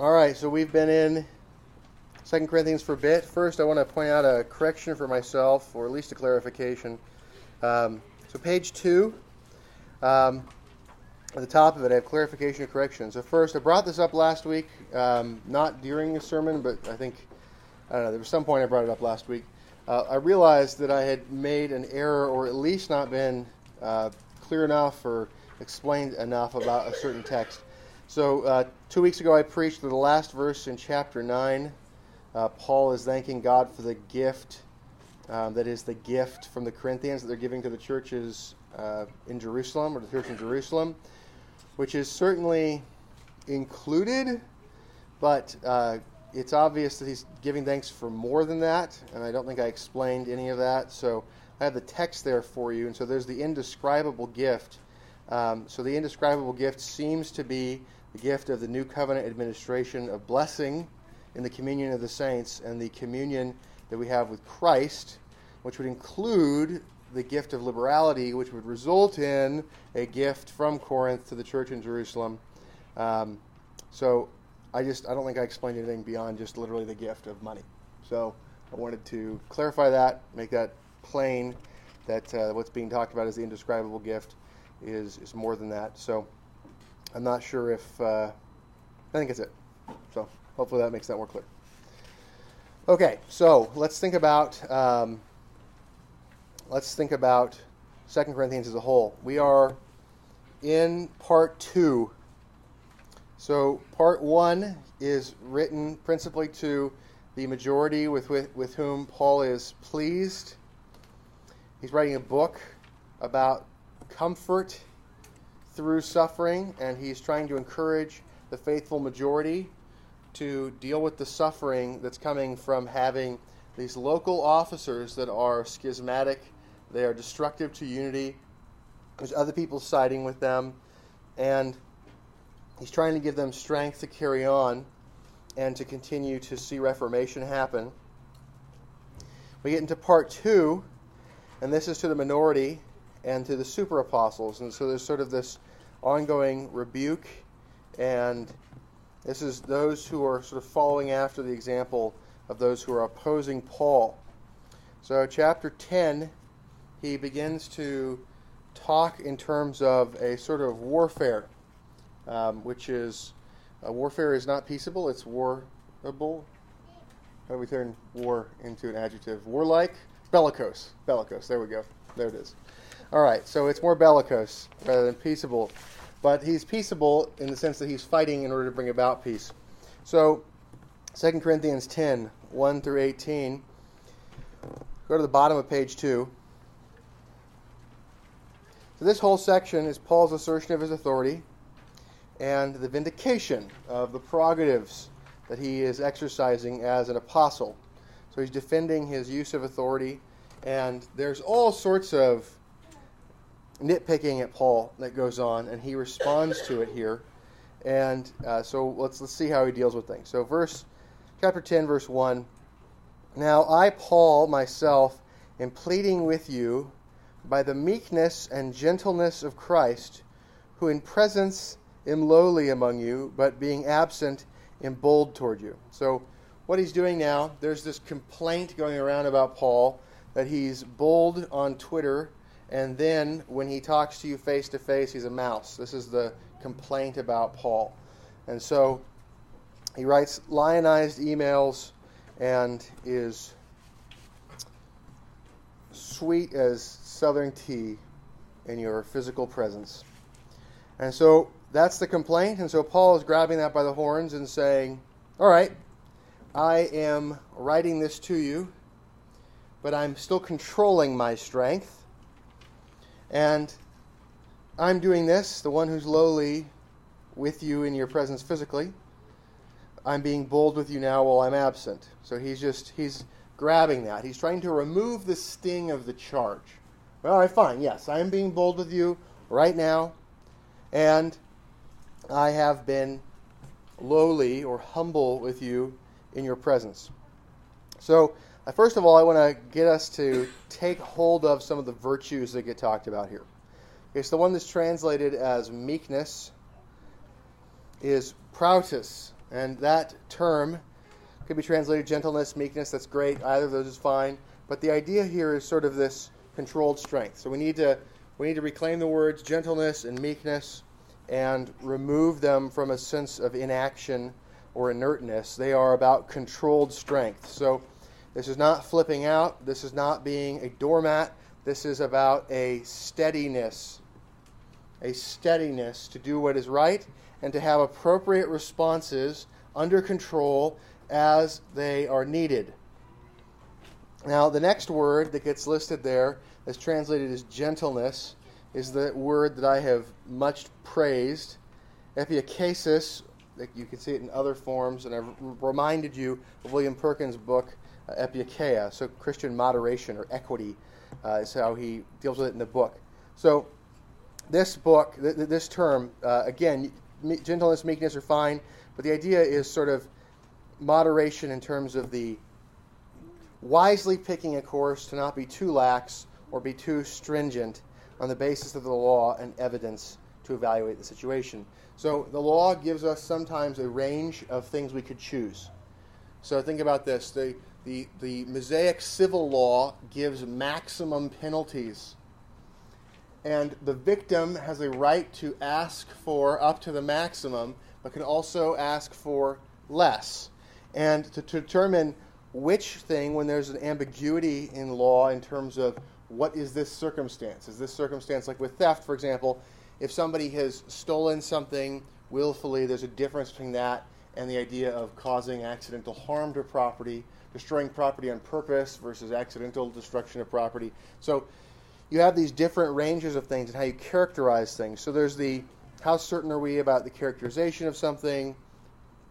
All right, so we've been in Second Corinthians for a bit. First, I want to point out a correction for myself, or at least a clarification. Um, so, page two, um, at the top of it, I have clarification and correction. So, first, I brought this up last week, um, not during the sermon, but I think, I don't know, there was some point I brought it up last week. Uh, I realized that I had made an error, or at least not been uh, clear enough or explained enough about a certain text. So, uh, two weeks ago, I preached the last verse in chapter 9. Uh, Paul is thanking God for the gift um, that is the gift from the Corinthians that they're giving to the churches uh, in Jerusalem, or the church in Jerusalem, which is certainly included, but uh, it's obvious that he's giving thanks for more than that, and I don't think I explained any of that. So, I have the text there for you, and so there's the indescribable gift. Um, so, the indescribable gift seems to be the gift of the new covenant administration of blessing in the communion of the saints and the communion that we have with Christ, which would include the gift of liberality, which would result in a gift from Corinth to the church in Jerusalem. Um, so I just I don't think I explained anything beyond just literally the gift of money. So I wanted to clarify that, make that plain that uh, what's being talked about as the indescribable gift is is more than that. So I'm not sure if uh, I think it's it. So hopefully that makes that more clear. Okay, so let's think about um, let's think about Second Corinthians as a whole. We are in part two. So part one is written principally to the majority with, with, with whom Paul is pleased. He's writing a book about comfort through suffering, and he's trying to encourage the faithful majority to deal with the suffering that's coming from having these local officers that are schismatic, they are destructive to unity. There's other people siding with them, and he's trying to give them strength to carry on and to continue to see reformation happen. We get into part two, and this is to the minority and to the super apostles. And so there's sort of this ongoing rebuke, and this is those who are sort of following after the example of those who are opposing Paul. So, chapter 10, he begins to talk in terms of a sort of warfare, um, which is uh, warfare is not peaceable, it's warable. How do we turn war into an adjective? Warlike? Bellicose. Bellicose. There we go. There it is. All right, so it's more bellicose rather than peaceable. But he's peaceable in the sense that he's fighting in order to bring about peace. So, 2 Corinthians 10 1 through 18. Go to the bottom of page 2. So, this whole section is Paul's assertion of his authority and the vindication of the prerogatives that he is exercising as an apostle. So, he's defending his use of authority, and there's all sorts of nitpicking at Paul that goes on, and he responds to it here. And uh, so let's let's see how he deals with things. So verse chapter 10 verse 1 Now I Paul myself am pleading with you by the meekness and gentleness of Christ who in presence am lowly among you but being absent am bold toward you. So what he's doing now there's this complaint going around about Paul that he's bold on Twitter and then when he talks to you face to face, he's a mouse. This is the complaint about Paul. And so he writes lionized emails and is sweet as southern tea in your physical presence. And so that's the complaint. And so Paul is grabbing that by the horns and saying, All right, I am writing this to you, but I'm still controlling my strength. And I'm doing this, the one who's lowly with you in your presence physically. I'm being bold with you now while I'm absent. So he's just, he's grabbing that. He's trying to remove the sting of the charge. Well, all right, fine. Yes, I am being bold with you right now. And I have been lowly or humble with you in your presence. So Uh, first of all, I want to get us to take hold of some of the virtues that get talked about here. It's the one that's translated as meekness is prautus. And that term could be translated gentleness, meekness, that's great. Either of those is fine. But the idea here is sort of this controlled strength. So we need to we need to reclaim the words gentleness and meekness and remove them from a sense of inaction or inertness. They are about controlled strength. So this is not flipping out. This is not being a doormat. This is about a steadiness. A steadiness to do what is right and to have appropriate responses under control as they are needed. Now, the next word that gets listed there, as translated as gentleness, is the word that I have much praised, epikasis. You can see it in other forms, and I've reminded you of William Perkins' book, Epikeia. So, Christian moderation or equity uh, is how he deals with it in the book. So, this book, th- this term, uh, again, me- gentleness, meekness are fine, but the idea is sort of moderation in terms of the wisely picking a course to not be too lax or be too stringent on the basis of the law and evidence to evaluate the situation. So the law gives us sometimes a range of things we could choose. So think about this. The, the, the Mosaic civil law gives maximum penalties. And the victim has a right to ask for up to the maximum, but can also ask for less and to, to determine which thing, when there's an ambiguity in law in terms of what is this circumstance? Is this circumstance like with theft, for example? If somebody has stolen something willfully, there's a difference between that and the idea of causing accidental harm to property, destroying property on purpose versus accidental destruction of property. So you have these different ranges of things and how you characterize things. So there's the how certain are we about the characterization of something?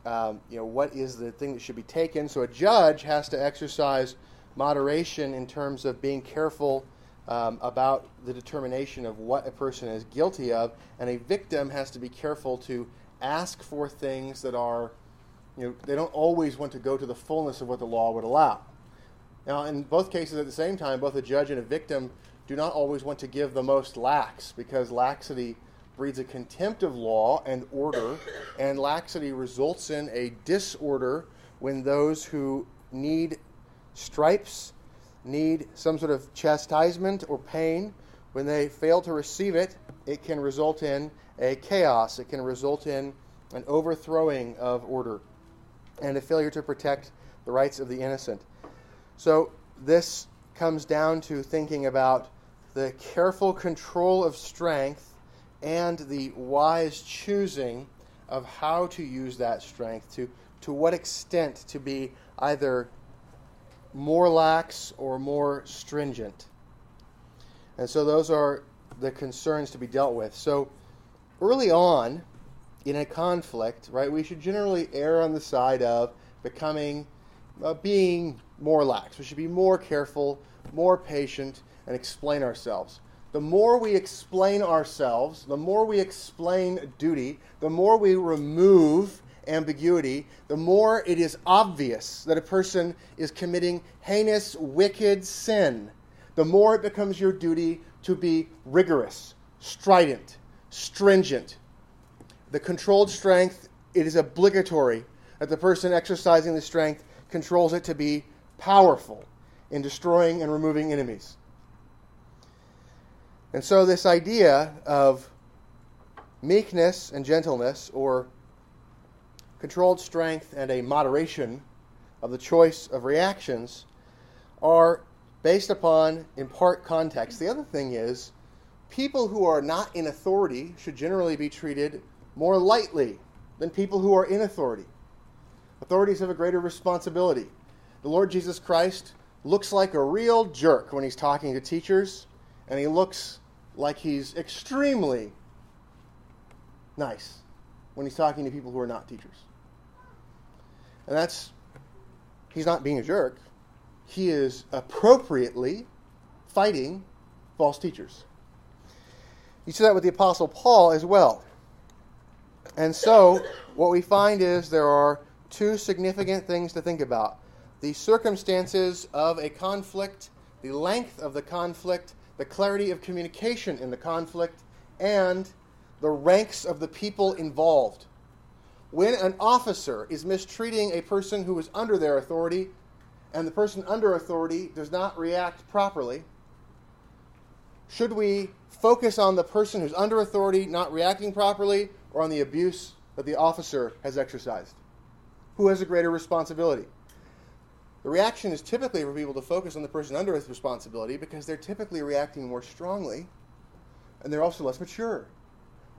um, you know, what is the thing that should be taken. So a judge has to exercise moderation in terms of being careful um, about the determination of what a person is guilty of, and a victim has to be careful to ask for things that are, you know, they don't always want to go to the fullness of what the law would allow. Now, in both cases at the same time, both a judge and a victim do not always want to give the most lax because laxity breeds a contempt of law and order, and laxity results in a disorder when those who need stripes, need some sort of chastisement or pain, when they fail to receive it, it can result in a chaos. It can result in an overthrowing of order and a failure to protect the rights of the innocent. So, this comes down to thinking about the careful control of strength and the wise choosing of how to use that strength, to, to what extent to be either more lax or more stringent. And so those are the concerns to be dealt with. So early on in a conflict, right, we should generally err on the side of becoming, uh, being more lax. We should be more careful, more patient, and explain ourselves the more we explain ourselves, the more we explain duty, the more we remove ambiguity, the more it is obvious that a person is committing heinous, wicked sin, the more it becomes your duty to be rigorous, strident, stringent. The controlled strength, it is obligatory that the person exercising the strength controls it to be powerful in destroying and removing enemies. And so, this idea of meekness and gentleness, or controlled strength and a moderation of the choice of reactions, are based upon, in part, context. The other thing is, people who are not in authority should generally be treated more lightly than people who are in authority. Authorities have a greater responsibility. The Lord Jesus Christ looks like a real jerk when he's talking to teachers and he looks like he's extremely nice when he's talking to people who are not teachers. And that's, he's not being a jerk. He is appropriately fighting false teachers. You see that with the Apostle Paul as well. And so, what we find is there are two significant things to think about the circumstances of a conflict, the length of the conflict, the clarity of communication in the conflict, and the ranks of the people involved. when an officer is mistreating a person who is under their authority and the person under authority does not react properly, should we focus on the person who's under authority not reacting properly or on the abuse that the officer has exercised? Who has a greater responsibility? The reaction is typically for people to focus on the person under responsibility because they're typically reacting more strongly and they're also less mature.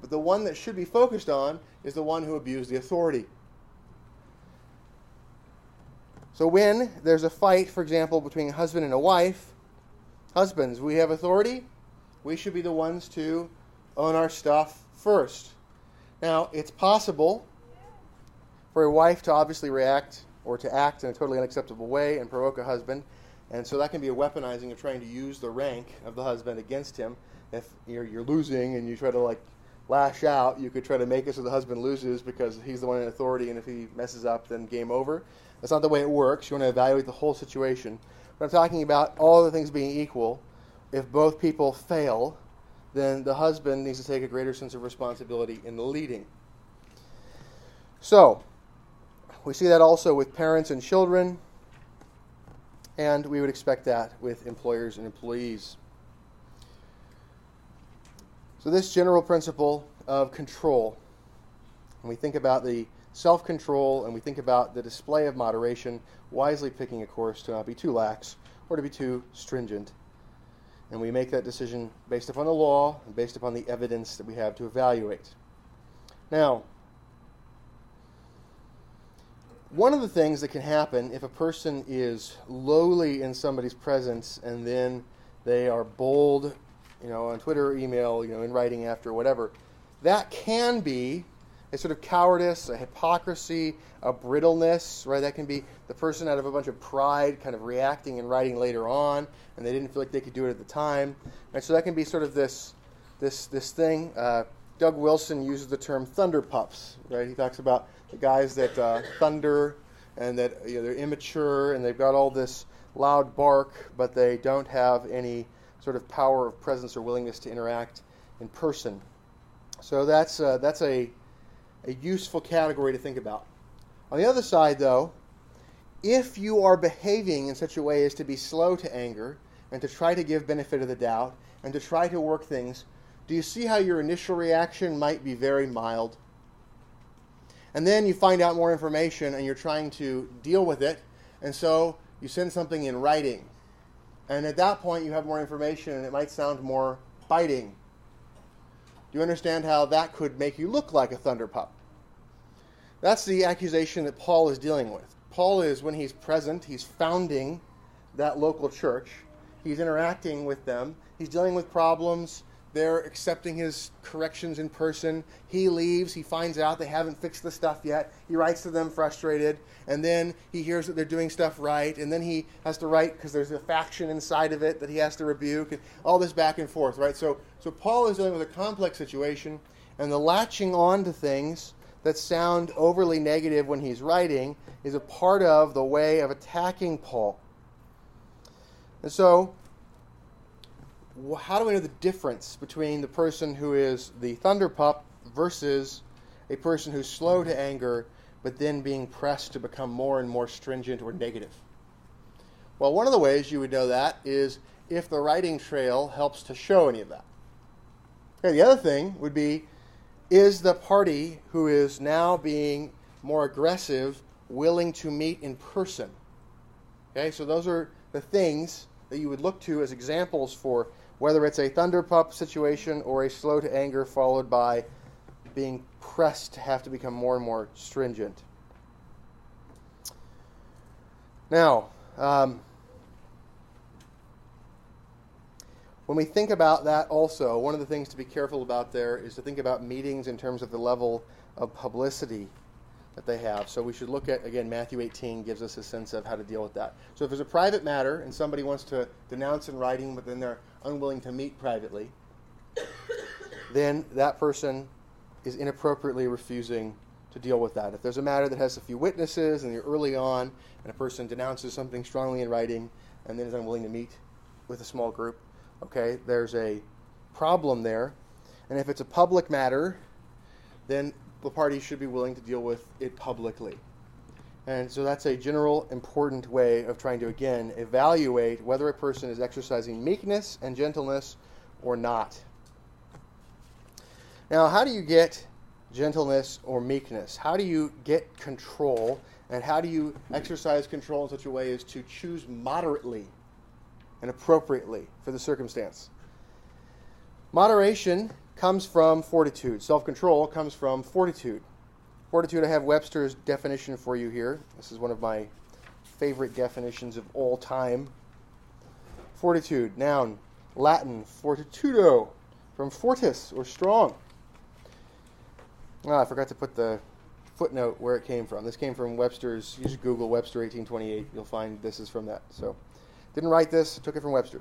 But the one that should be focused on is the one who abused the authority. So when there's a fight, for example, between a husband and a wife, husbands, we have authority. We should be the ones to own our stuff first. Now, it's possible for a wife to obviously react or to act in a totally unacceptable way and provoke a husband. And so that can be a weaponizing of trying to use the rank of the husband against him. If you're, you're losing and you try to like lash out, you could try to make it so the husband loses because he's the one in authority, and if he messes up, then game over. That's not the way it works. You want to evaluate the whole situation. But I'm talking about all the things being equal. If both people fail, then the husband needs to take a greater sense of responsibility in the leading. So, we see that also with parents and children, and we would expect that with employers and employees. So, this general principle of control, when we think about the self control and we think about the display of moderation, wisely picking a course to not be too lax or to be too stringent. And we make that decision based upon the law and based upon the evidence that we have to evaluate. Now, one of the things that can happen if a person is lowly in somebody's presence and then they are bold you know, on Twitter or email, you know, in writing after, whatever. That can be a sort of cowardice, a hypocrisy, a brittleness, right? That can be the person out of a bunch of pride kind of reacting and writing later on, and they didn't feel like they could do it at the time. And so that can be sort of this, this, this thing. Uh, Doug Wilson uses the term thunder pups, right? He talks about the guys that uh, thunder and that you know, they're immature and they've got all this loud bark, but they don't have any sort of power of presence or willingness to interact in person. So that's, uh, that's a, a useful category to think about. On the other side, though, if you are behaving in such a way as to be slow to anger and to try to give benefit of the doubt and to try to work things, do you see how your initial reaction might be very mild? And then you find out more information and you're trying to deal with it, and so you send something in writing and at that point, you have more information and it might sound more biting. Do you understand how that could make you look like a thunder pup? That's the accusation that Paul is dealing with. Paul is, when he's present, he's founding that local church. He's interacting with them. He's dealing with problems. They're accepting his corrections in person. He leaves. He finds out they haven't fixed the stuff yet. He writes to them frustrated. And then he hears that they're doing stuff right. And then he has to write because there's a faction inside of it that he has to rebuke. And all this back and forth, right? So, so Paul is dealing with a complex situation. And the latching on to things that sound overly negative when he's writing is a part of the way of attacking Paul. And so how do we know the difference between the person who is the thunder pup versus a person who's slow to anger but then being pressed to become more and more stringent or negative? Well, one of the ways you would know that is if the writing trail helps to show any of that. Okay, the other thing would be is the party who is now being more aggressive willing to meet in person? Okay, so those are the things that you would look to as examples for whether it's a thunder thunderpup situation or a slow to anger followed by being pressed to have to become more and more stringent. Now, um, when we think about that also, one of the things to be careful about there is to think about meetings in terms of the level of publicity that they have. So we should look at, again, Matthew 18 gives us a sense of how to deal with that. So if there's a private matter and somebody wants to denounce in writing, but then they're unwilling to meet privately, then that person is inappropriately refusing to deal with that. If there's a matter that has a few witnesses and you're early on and a person denounces something strongly in writing and then is unwilling to meet with a small group, okay, there's a problem there. And if it's a public matter, then the party should be willing to deal with it publicly. And so that's a general important way of trying to, again, evaluate whether a person is exercising meekness and gentleness or not. Now, how do you get gentleness or meekness? How do you get control? And how do you exercise control in such a way as to choose moderately and appropriately for the circumstance? Moderation comes from fortitude. Self control comes from fortitude. Fortitude, I have Webster's definition for you here. This is one of my favorite definitions of all time. Fortitude, noun, Latin, fortitudo, from fortis, or strong. Oh, I forgot to put the footnote where it came from. This came from Webster's. You just Google Webster 1828. You'll find this is from that. So, didn't write this. Took it from Webster.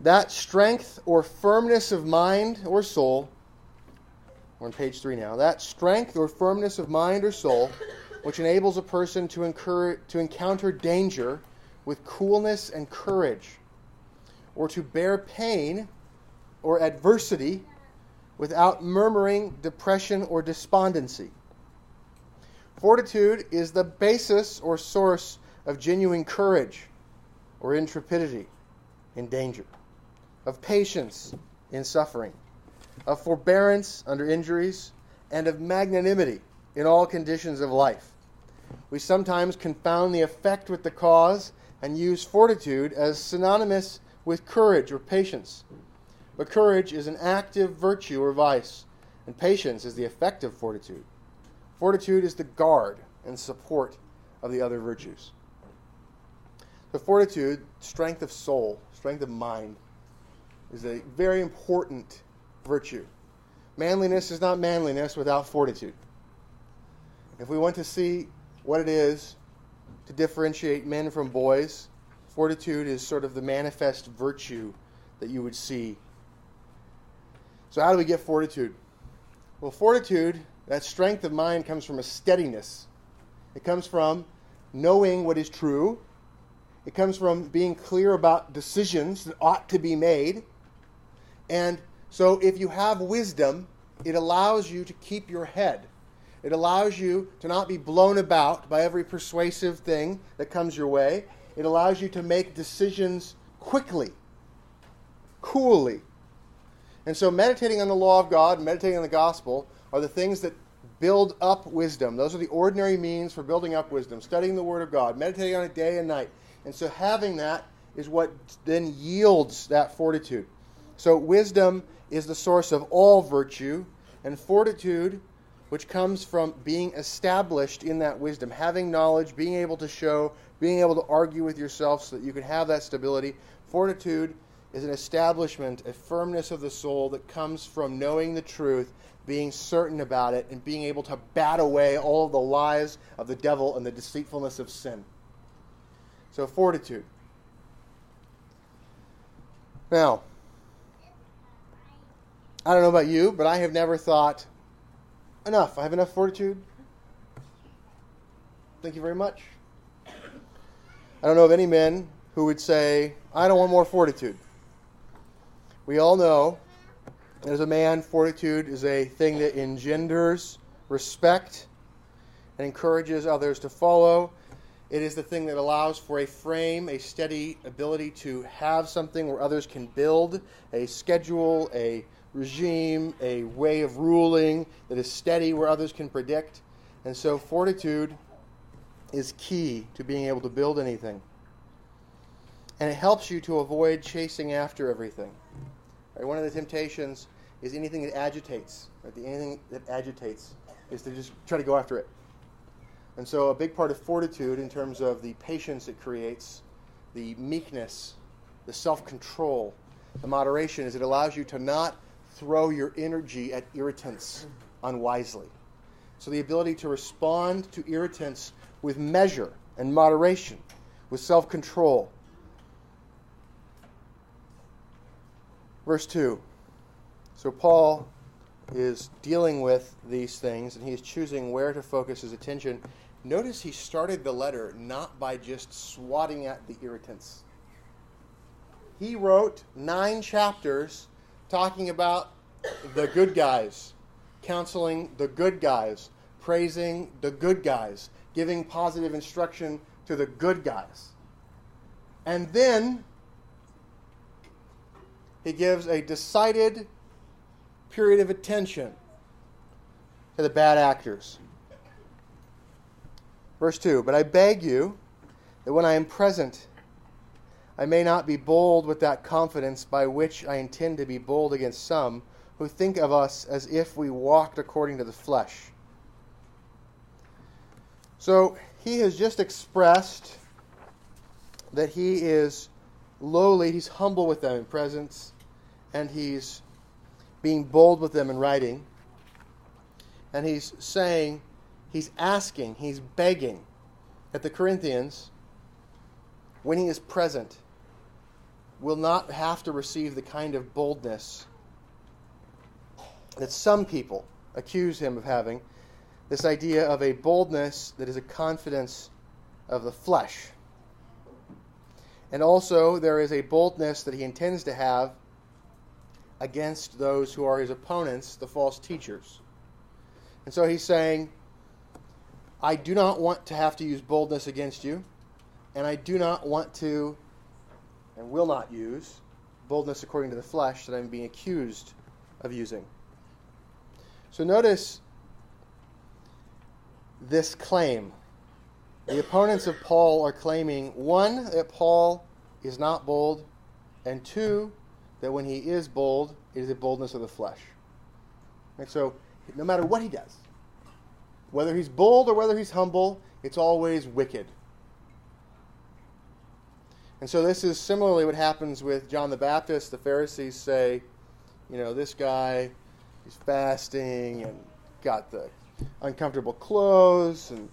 That strength or firmness of mind or soul. We're on page three now. That strength or firmness of mind or soul, which enables a person to incur to encounter danger with coolness and courage, or to bear pain or adversity without murmuring, depression, or despondency. Fortitude is the basis or source of genuine courage or intrepidity in danger, of patience in suffering, of forbearance under injuries, and of magnanimity in all conditions of life. We sometimes confound the effect with the cause and use fortitude as synonymous with courage or patience. But courage is an active virtue or vice, and patience is the effect of fortitude. Fortitude is the guard and support of the other virtues. The fortitude, strength of soul, strength of mind, is a very important virtue. Manliness is not manliness without fortitude. If we want to see what it is to differentiate men from boys, fortitude is sort of the manifest virtue that you would see so, how do we get fortitude? Well, fortitude, that strength of mind, comes from a steadiness. It comes from knowing what is true. It comes from being clear about decisions that ought to be made. And so, if you have wisdom, it allows you to keep your head. It allows you to not be blown about by every persuasive thing that comes your way. It allows you to make decisions quickly, coolly, and so, meditating on the law of God, meditating on the gospel, are the things that build up wisdom. Those are the ordinary means for building up wisdom. Studying the Word of God, meditating on it day and night. And so, having that is what then yields that fortitude. So, wisdom is the source of all virtue, and fortitude, which comes from being established in that wisdom, having knowledge, being able to show, being able to argue with yourself so that you can have that stability. Fortitude is an establishment, a firmness of the soul that comes from knowing the truth, being certain about it, and being able to bat away all of the lies of the devil and the deceitfulness of sin. So, fortitude. Now, I don't know about you, but I have never thought, enough, I have enough fortitude. Thank you very much. I don't know of any men who would say, I don't want more fortitude. We all know as a man, fortitude is a thing that engenders respect and encourages others to follow. It is the thing that allows for a frame, a steady ability to have something where others can build, a schedule, a regime, a way of ruling that is steady where others can predict. And so, fortitude is key to being able to build anything. And it helps you to avoid chasing after everything. Right? One of the temptations is anything that agitates. Right? The anything that agitates is to just try to go after it. And so, a big part of fortitude, in terms of the patience it creates, the meekness, the self control, the moderation, is it allows you to not throw your energy at irritants unwisely. So, the ability to respond to irritants with measure and moderation, with self control, Verse 2. So Paul is dealing with these things and he's choosing where to focus his attention. Notice he started the letter not by just swatting at the irritants. He wrote nine chapters talking about the good guys, counseling the good guys, praising the good guys, giving positive instruction to the good guys. And then he gives a decided period of attention to the bad actors. Verse 2 But I beg you that when I am present, I may not be bold with that confidence by which I intend to be bold against some who think of us as if we walked according to the flesh. So he has just expressed that he is lowly, he's humble with them in presence, and he's being bold with them in writing. And he's saying, he's asking, he's begging that the Corinthians, when he is present, will not have to receive the kind of boldness that some people accuse him of having this idea of a boldness that is a confidence of the flesh. And also, there is a boldness that he intends to have against those who are his opponents, the false teachers. And so he's saying, I do not want to have to use boldness against you, and I do not want to and will not use boldness according to the flesh that I'm being accused of using. So notice this claim. The opponents of Paul are claiming one, that Paul is not bold, and two, that when he is bold, it is a boldness of the flesh. And so, no matter what he does, whether he's bold or whether he's humble, it's always wicked. And so, this is similarly what happens with John the Baptist. The Pharisees say, you know, this guy, he's fasting and got the uncomfortable clothes and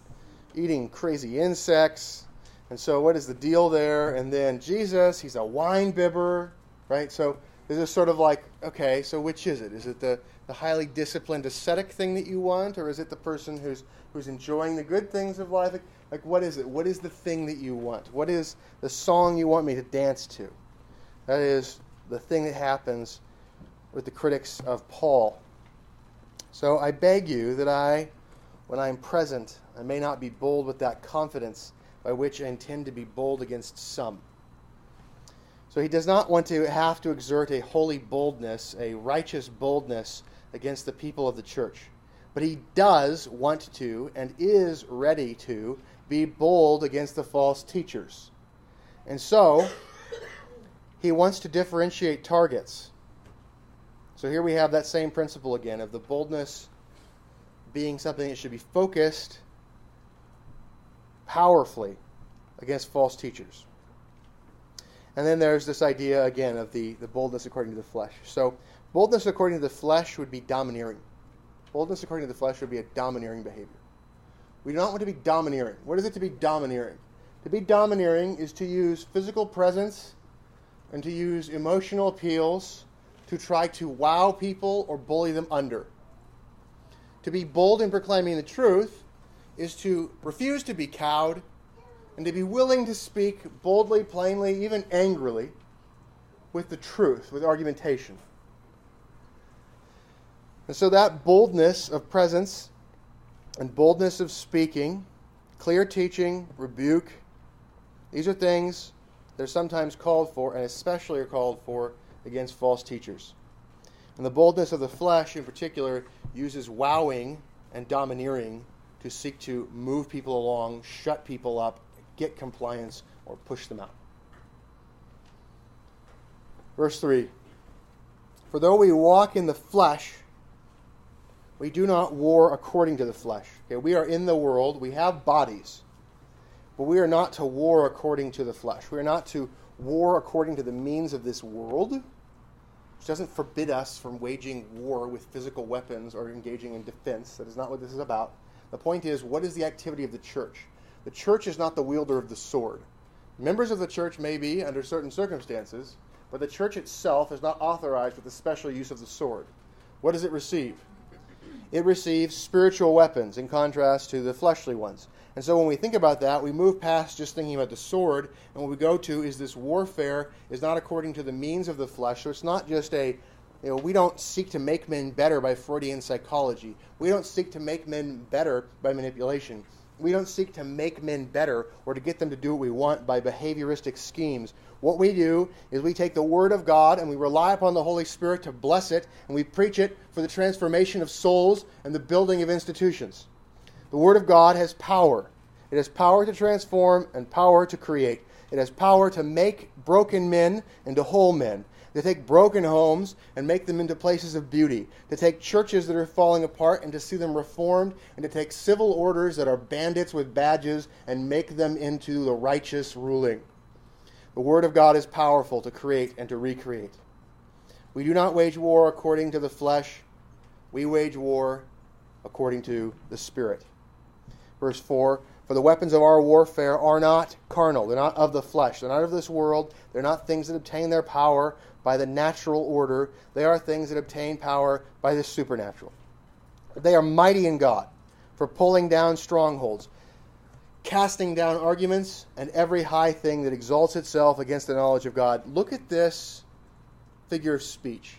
eating crazy insects. And so, what is the deal there? And then Jesus, he's a wine bibber, right? So, this is sort of like, okay, so which is it? Is it the, the highly disciplined ascetic thing that you want, or is it the person who's who's enjoying the good things of life? Like, what is it? What is the thing that you want? What is the song you want me to dance to? That is the thing that happens with the critics of Paul. So I beg you that I, when I am present, I may not be bold with that confidence by which I intend to be bold against some. So he does not want to have to exert a holy boldness, a righteous boldness against the people of the church. But he does want to and is ready to be bold against the false teachers. And so he wants to differentiate targets. So here we have that same principle again of the boldness being something that should be focused powerfully against false teachers. And then there's this idea again of the, the boldness according to the flesh. So boldness according to the flesh would be domineering. Boldness according to the flesh would be a domineering behavior. We do not want to be domineering. What is it to be domineering? To be domineering is to use physical presence and to use emotional appeals to try to wow people or bully them under. To be bold in proclaiming the truth is to refuse to be cowed and to be willing to speak boldly, plainly, even angrily with the truth, with argumentation. And so that boldness of presence and boldness of speaking, clear teaching, rebuke, these are things that are sometimes called for, and especially are called for against false teachers. And the boldness of the flesh, in particular, uses wowing and domineering to seek to move people along, shut people up, get compliance, or push them out. Verse 3 For though we walk in the flesh, we do not war according to the flesh. Okay, we are in the world, we have bodies, but we are not to war according to the flesh. We are not to war according to the means of this world, which doesn't forbid us from waging war with physical weapons or engaging in defense. That is not what this is about. The point is, what is the activity of the church? The church is not the wielder of the sword. Members of the church may be under certain circumstances, but the church itself is not authorized with the special use of the sword. What does it receive? It receives spiritual weapons in contrast to the fleshly ones. And so when we think about that, we move past just thinking about the sword, and what we go to is this warfare is not according to the means of the flesh. So it's not just a, You know, we don't seek to make men better by Freudian psychology. We don't seek to make men better by manipulation. We don't seek to make men better or to get them to do what we want by behavioristic schemes. What we do is we take the Word of God and we rely upon the Holy Spirit to bless it, and we preach it for the transformation of souls and the building of institutions. The Word of God has power. It has power to transform and power to create. It has power to make broken men into whole men, to take broken homes and make them into places of beauty, to take churches that are falling apart and to see them reformed, and to take civil orders that are bandits with badges and make them into the righteous ruling. The Word of God is powerful to create and to recreate. We do not wage war according to the flesh, we wage war according to the Spirit. Verse 4 For the weapons of our warfare are not carnal, they're not of the flesh, they're not of this world, they're not things that obtain their power by the natural order, they are things that obtain power by the supernatural. They are mighty in God for pulling down strongholds, casting down arguments, and every high thing that exalts itself against the knowledge of God. Look at this figure of speech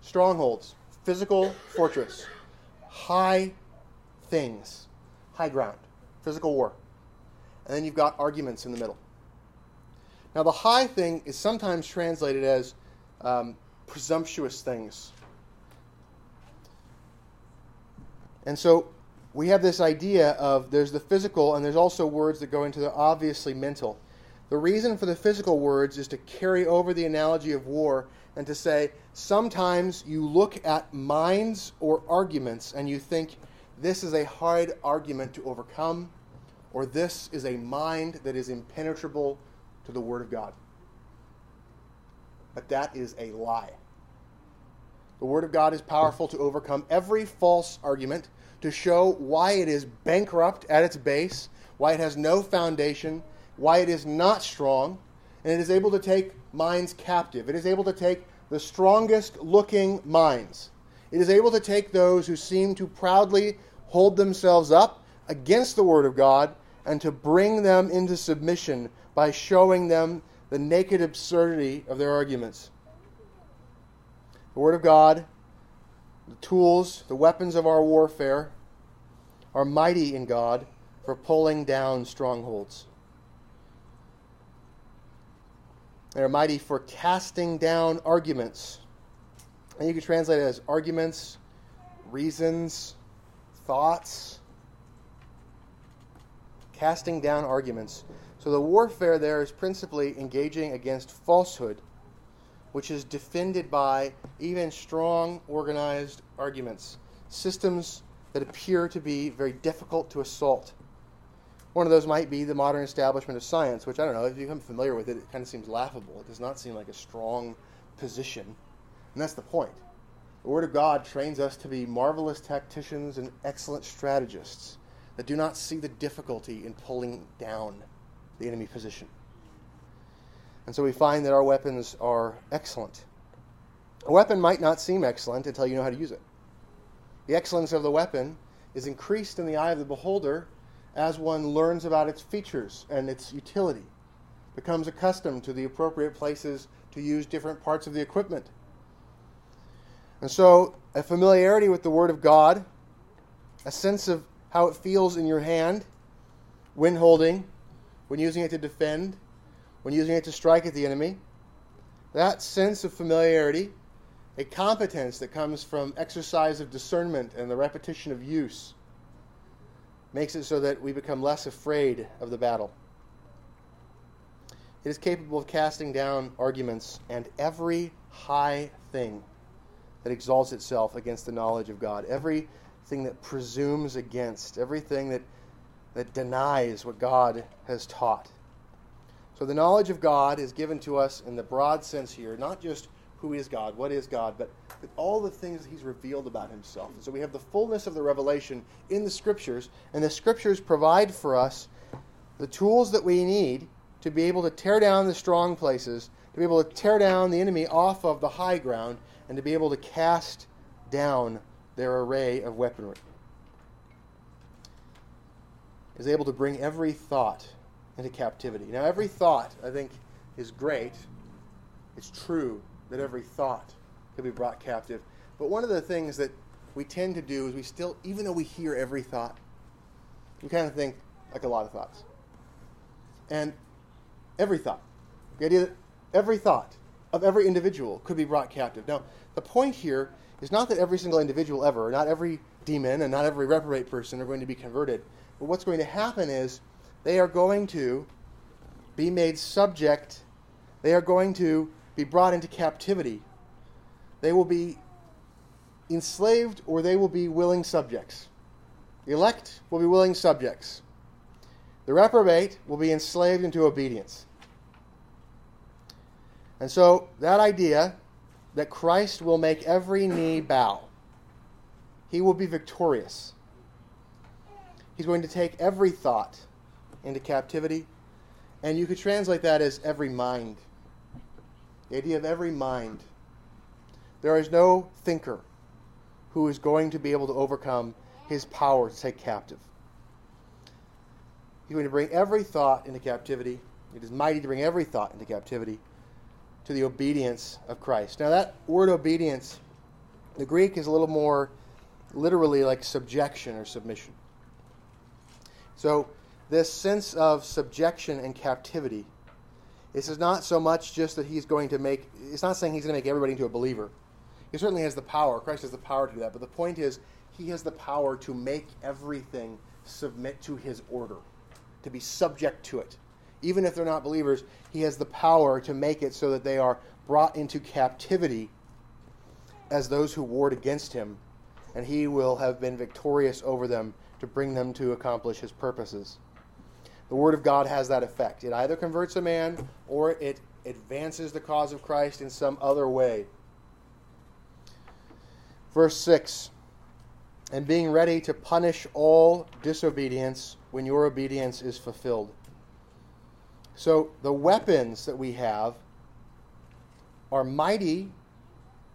strongholds, physical fortress, high things, high ground, physical war. And then you've got arguments in the middle. Now, the high thing is sometimes translated as um, presumptuous things. And so we have this idea of there's the physical and there's also words that go into the obviously mental. The reason for the physical words is to carry over the analogy of war and to say sometimes you look at minds or arguments and you think this is a hard argument to overcome or this is a mind that is impenetrable to the Word of God. But that is a lie. The Word of God is powerful to overcome every false argument, to show why it is bankrupt at its base, why it has no foundation, why it is not strong, and it is able to take minds captive. It is able to take the strongest looking minds. It is able to take those who seem to proudly hold themselves up against the Word of God and to bring them into submission by showing them the naked absurdity of their arguments. The Word of God, the tools, the weapons of our warfare, are mighty in God for pulling down strongholds. They are mighty for casting down arguments. And you can translate it as arguments, reasons, thoughts, casting down arguments. So the warfare there is principally engaging against falsehood, which is defended by even strong, organized arguments, systems that appear to be very difficult to assault. One of those might be the modern establishment of science, which I don't know, if you become familiar with it, it kind of seems laughable. It does not seem like a strong position. And that's the point. The Word of God trains us to be marvelous tacticians and excellent strategists that do not see the difficulty in pulling down the enemy position. And so we find that our weapons are excellent. A weapon might not seem excellent until you know how to use it. The excellence of the weapon is increased in the eye of the beholder as one learns about its features and its utility, becomes accustomed to the appropriate places to use different parts of the equipment. And so, a familiarity with the Word of God, a sense of how it feels in your hand when holding, when using it to defend, when using it to strike at the enemy. That sense of familiarity, a competence that comes from exercise of discernment and the repetition of use, makes it so that we become less afraid of the battle. It is capable of casting down arguments and every high thing that exalts itself against the knowledge of God, everything that presumes against, everything that that denies what God has taught. So the knowledge of God is given to us in the broad sense here, not just who is God, what is God, but all the things He's revealed about Himself. And so we have the fullness of the revelation in the Scriptures, and the Scriptures provide for us the tools that we need to be able to tear down the strong places, to be able to tear down the enemy off of the high ground, and to be able to cast down their array of weaponry is able to bring every thought into captivity. Now, every thought, I think, is great. It's true that every thought could be brought captive. But one of the things that we tend to do is we still, even though we hear every thought, we kind of think like a lot of thoughts. And every thought, the idea that every thought of every individual could be brought captive. Now, the point here is not that every single individual ever, not every demon and not every reprobate person are going to be converted. But what's going to happen is they are going to be made subject, they are going to be brought into captivity. They will be enslaved or they will be willing subjects. The elect will be willing subjects. The reprobate will be enslaved into obedience. And so that idea that Christ will make every knee bow, he will be victorious. He's going to take every thought into captivity. And you could translate that as every mind. The idea of every mind. There is no thinker who is going to be able to overcome his power to take captive. He's going to bring every thought into captivity. It is mighty to bring every thought into captivity to the obedience of Christ. Now, that word obedience, the Greek is a little more literally like subjection or submission. So, this sense of subjection and captivity, this is not so much just that he's going to make, it's not saying he's going to make everybody into a believer. He certainly has the power. Christ has the power to do that. But the point is, he has the power to make everything submit to his order, to be subject to it even if they're not believers, he has the power to make it so that they are brought into captivity as those who warred against him, and he will have been victorious over them to bring them to accomplish his purposes. The Word of God has that effect. It either converts a man or it advances the cause of Christ in some other way. Verse 6 And being ready to punish all disobedience when your obedience is fulfilled. So the weapons that we have are mighty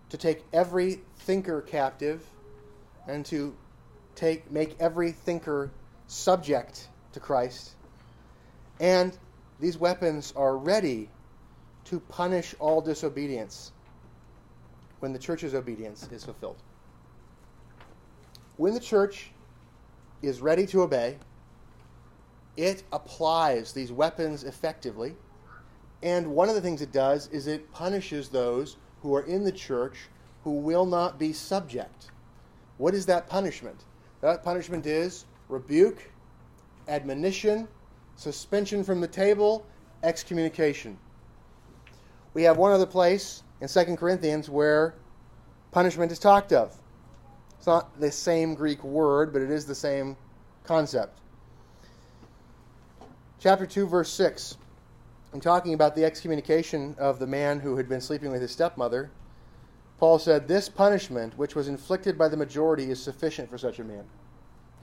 to take every thinker captive and to take make every thinker subject to Christ. And these weapons are ready to punish all disobedience when the church's obedience is fulfilled. When the church is ready to obey, it applies these weapons effectively. And one of the things it does is it punishes those who are in the church who will not be subject. What is that punishment? That punishment is rebuke, admonition, suspension from the table, excommunication. We have one other place in 2 Corinthians where punishment is talked of. It's not the same Greek word, but it is the same concept chapter 2, verse 6, I'm talking about the excommunication of the man who had been sleeping with his stepmother. Paul said, This punishment, which was inflicted by the majority, is sufficient for such a man.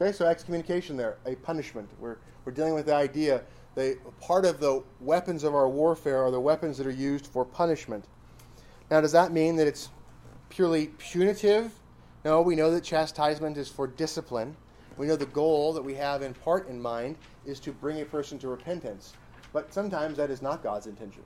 Okay, so excommunication there, a punishment. We're, we're dealing with the idea that part of the weapons of our warfare are the weapons that are used for punishment. Now, does that mean that it's purely punitive? No, we know that chastisement is for discipline. We know the goal that we have in part in mind is to bring a person to repentance. But sometimes that is not God's intention.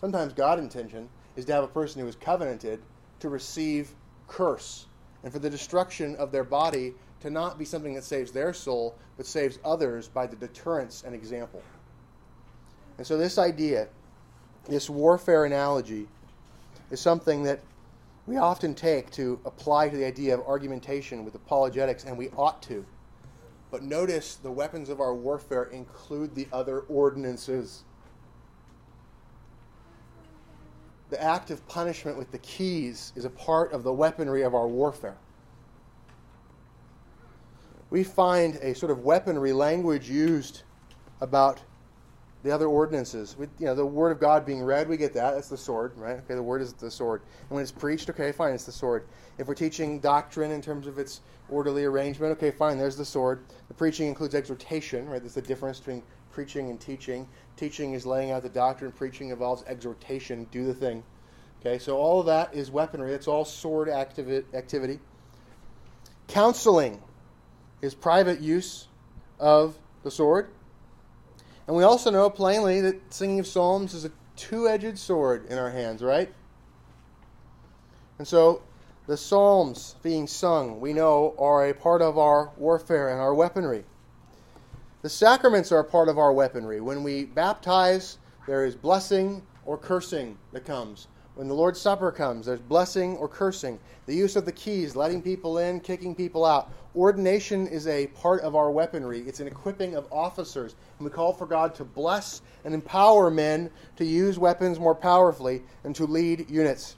Sometimes God's intention is to have a person who is covenanted to receive curse and for the destruction of their body to not be something that saves their soul, but saves others by the deterrence and example. And so, this idea, this warfare analogy, is something that we often take to apply to the idea of argumentation with apologetics, and we ought to. But notice the weapons of our warfare include the other ordinances. The act of punishment with the keys is a part of the weaponry of our warfare. We find a sort of weaponry language used about the other ordinances. We, you know, the word of God being read, we get that. That's the sword, right? Okay, the word is the sword. And when it's preached, okay, fine, it's the sword. If we're teaching doctrine in terms of its orderly arrangement, okay, fine, there's the sword. The preaching includes exhortation, right? There's the difference between preaching and teaching. Teaching is laying out the doctrine, preaching involves exhortation, do the thing. Okay, so all of that is weaponry. It's all sword activi- activity. Counseling is private use of the sword. And we also know plainly that singing of psalms is a two edged sword in our hands, right? And so the Psalms being sung, we know, are a part of our warfare and our weaponry. The sacraments are a part of our weaponry. When we baptize, there is blessing or cursing that comes. When the Lord's Supper comes, there's blessing or cursing. The use of the keys, letting people in, kicking people out. Ordination is a part of our weaponry. It's an equipping of officers. And we call for God to bless and empower men to use weapons more powerfully and to lead units.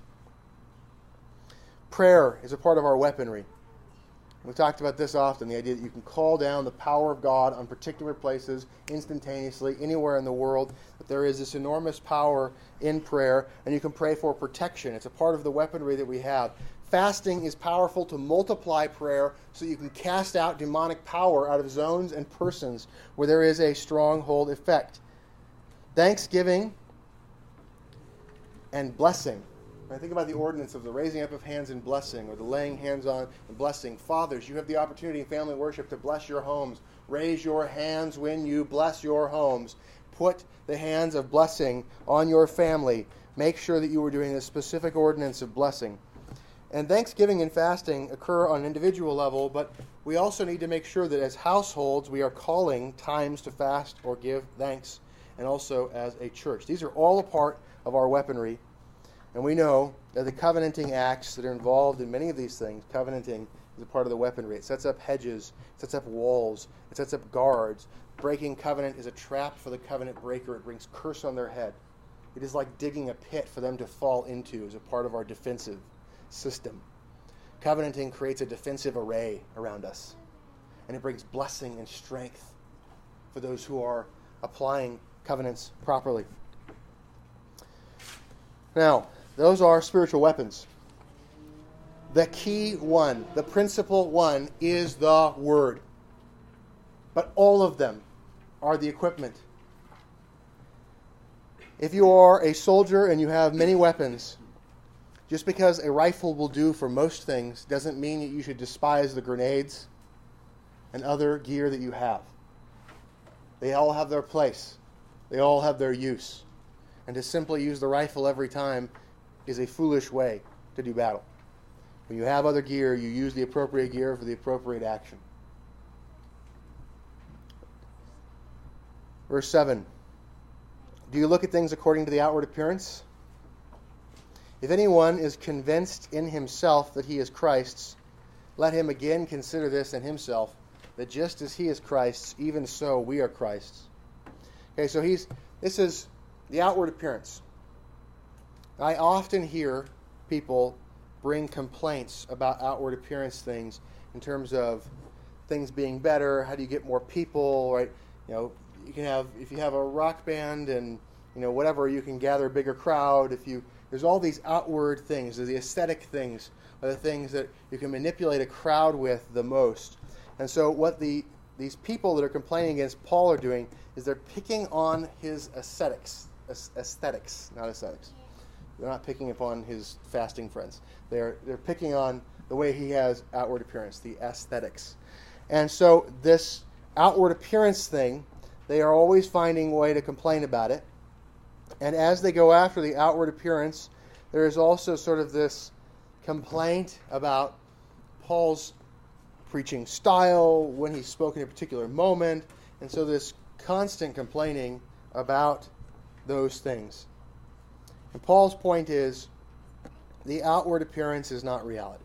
Prayer is a part of our weaponry. We've talked about this often the idea that you can call down the power of God on particular places instantaneously, anywhere in the world. That there is this enormous power in prayer, and you can pray for protection. It's a part of the weaponry that we have. Fasting is powerful to multiply prayer so you can cast out demonic power out of zones and persons where there is a stronghold effect. Thanksgiving and blessing I think about the ordinance of the raising up of hands in blessing or the laying hands on and blessing. Fathers, you have the opportunity in family worship to bless your homes. Raise your hands when you bless your homes. Put the hands of blessing on your family. Make sure that you are doing a specific ordinance of blessing. And thanksgiving and fasting occur on an individual level, but we also need to make sure that as households we are calling times to fast or give thanks, and also as a church. These are all a part of our weaponry and we know that the covenanting acts that are involved in many of these things, covenanting is a part of the weaponry. It sets up hedges, it sets up walls, it sets up guards. Breaking covenant is a trap for the covenant breaker. It brings curse on their head. It is like digging a pit for them to fall into as a part of our defensive system. Covenanting creates a defensive array around us, and it brings blessing and strength for those who are applying covenants properly. Now, those are spiritual weapons. The key one, the principal one, is the Word. But all of them are the equipment. If you are a soldier and you have many weapons, just because a rifle will do for most things doesn't mean that you should despise the grenades and other gear that you have. They all have their place, they all have their use. And to simply use the rifle every time is a foolish way to do battle. When you have other gear, you use the appropriate gear for the appropriate action. Verse 7 Do you look at things according to the outward appearance? If anyone is convinced in himself that he is Christ's, let him again consider this in himself, that just as he is Christ's, even so we are Christ's. Okay, so he's this is the outward appearance. I often hear people bring complaints about outward appearance things in terms of things being better. How do you get more people? Right? You know, you can have if you have a rock band and you know whatever, you can gather a bigger crowd. If you there's all these outward things, the aesthetic things are the things that you can manipulate a crowd with the most. And so what the these people that are complaining against Paul are doing is they're picking on his aesthetics, aesthetics, not aesthetics. They're not picking upon his fasting friends. They're, they're picking on the way he has outward appearance, the aesthetics. And so, this outward appearance thing, they are always finding a way to complain about it. And as they go after the outward appearance, there is also sort of this complaint about Paul's preaching style, when he spoke in a particular moment, and so this constant complaining about those things. And Paul's point is the outward appearance is not reality.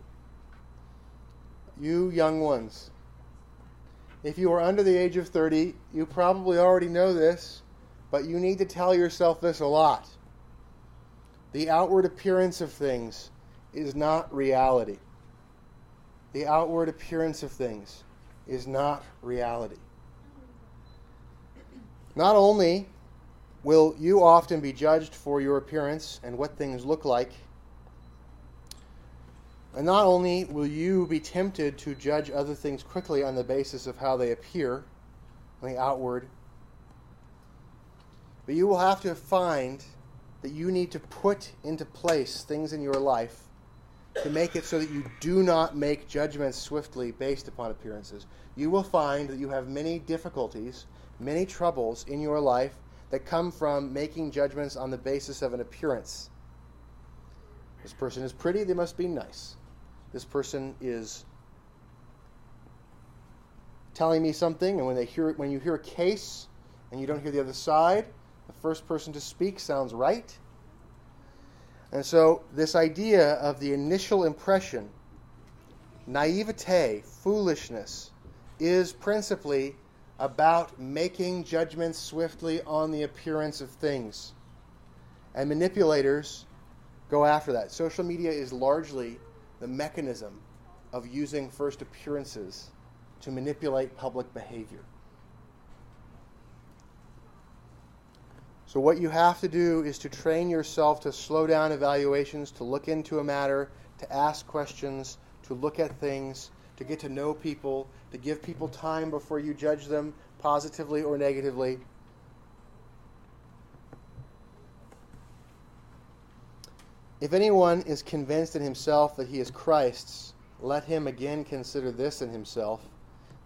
You young ones, if you are under the age of 30, you probably already know this, but you need to tell yourself this a lot. The outward appearance of things is not reality. The outward appearance of things is not reality. Not only will you often be judged for your appearance and what things look like. And not only will you be tempted to judge other things quickly on the basis of how they appear, on the outward, but you will have to find that you need to put into place things in your life to make it so that you do not make judgments swiftly based upon appearances. You will find that you have many difficulties, many troubles in your life that come from making judgments on the basis of an appearance. This person is pretty, they must be nice. This person is telling me something, and when they hear when you hear a case and you don't hear the other side, the first person to speak sounds right. And so this idea of the initial impression, naivete, foolishness, is principally about making judgments swiftly on the appearance of things. And manipulators go after that. Social media is largely the mechanism of using first appearances to manipulate public behavior. So, what you have to do is to train yourself to slow down evaluations, to look into a matter, to ask questions, to look at things, to get to know people, to give people time before you judge them positively or negatively. If anyone is convinced in himself that he is Christ's, let him again consider this in himself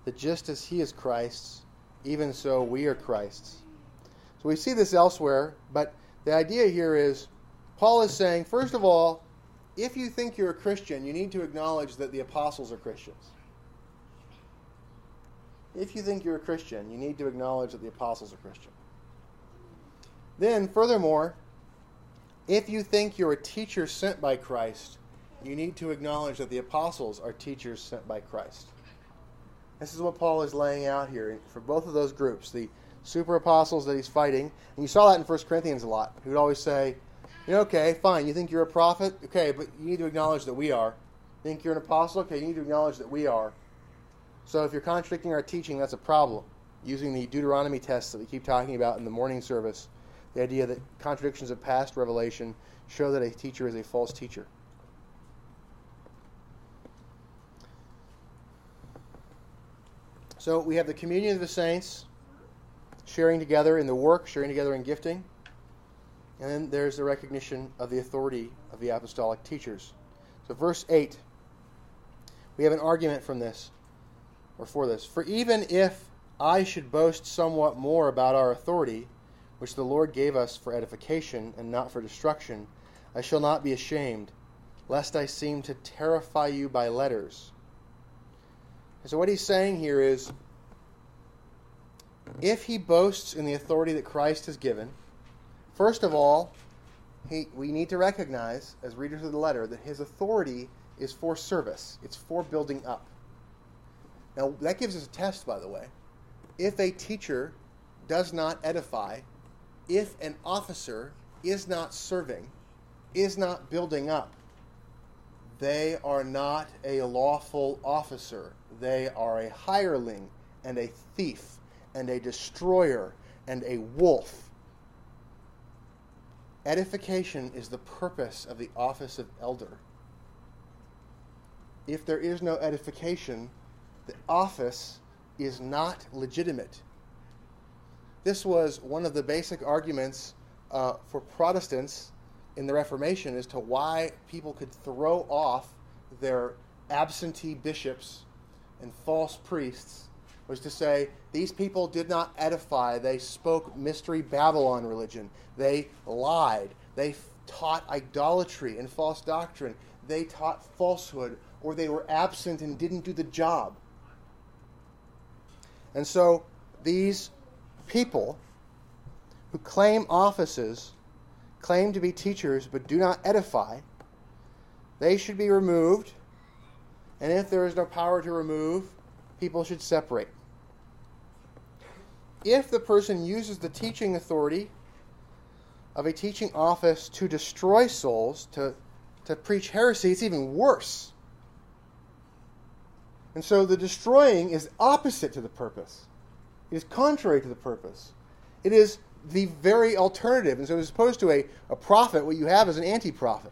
that just as he is Christ's, even so we are Christ's. So we see this elsewhere, but the idea here is Paul is saying, first of all, if you think you're a Christian, you need to acknowledge that the apostles are Christians. If you think you're a Christian, you need to acknowledge that the apostles are Christian. Then, furthermore, if you think you're a teacher sent by Christ, you need to acknowledge that the apostles are teachers sent by Christ. This is what Paul is laying out here for both of those groups, the super apostles that he's fighting. And you saw that in 1 Corinthians a lot. He would always say, okay, fine, you think you're a prophet? Okay, but you need to acknowledge that we are. Think you're an apostle? Okay, you need to acknowledge that we are. So if you're contradicting our teaching, that's a problem. Using the Deuteronomy test that we keep talking about in the morning service, the idea that contradictions of past revelation show that a teacher is a false teacher. So we have the communion of the saints, sharing together in the work, sharing together in gifting. And then there's the recognition of the authority of the apostolic teachers. So, verse 8, we have an argument from this, or for this. For even if I should boast somewhat more about our authority, which the Lord gave us for edification and not for destruction, I shall not be ashamed, lest I seem to terrify you by letters. And so, what he's saying here is if he boasts in the authority that Christ has given, first of all, he, we need to recognize, as readers of the letter, that his authority is for service, it's for building up. Now, that gives us a test, by the way. If a teacher does not edify, if an officer is not serving, is not building up, they are not a lawful officer. They are a hireling and a thief and a destroyer and a wolf. Edification is the purpose of the office of elder. If there is no edification, the office is not legitimate. This was one of the basic arguments uh, for Protestants in the Reformation as to why people could throw off their absentee bishops and false priests was to say these people did not edify. They spoke mystery Babylon religion. They lied. They taught idolatry and false doctrine. They taught falsehood, or they were absent and didn't do the job. And so these people who claim offices, claim to be teachers, but do not edify, they should be removed. And if there is no power to remove, people should separate. If the person uses the teaching authority of a teaching office to destroy souls, to, to preach heresy, it's even worse. And so the destroying is opposite to the purpose. It is contrary to the purpose. It is the very alternative. And so, as opposed to a, a prophet, what you have is an anti prophet.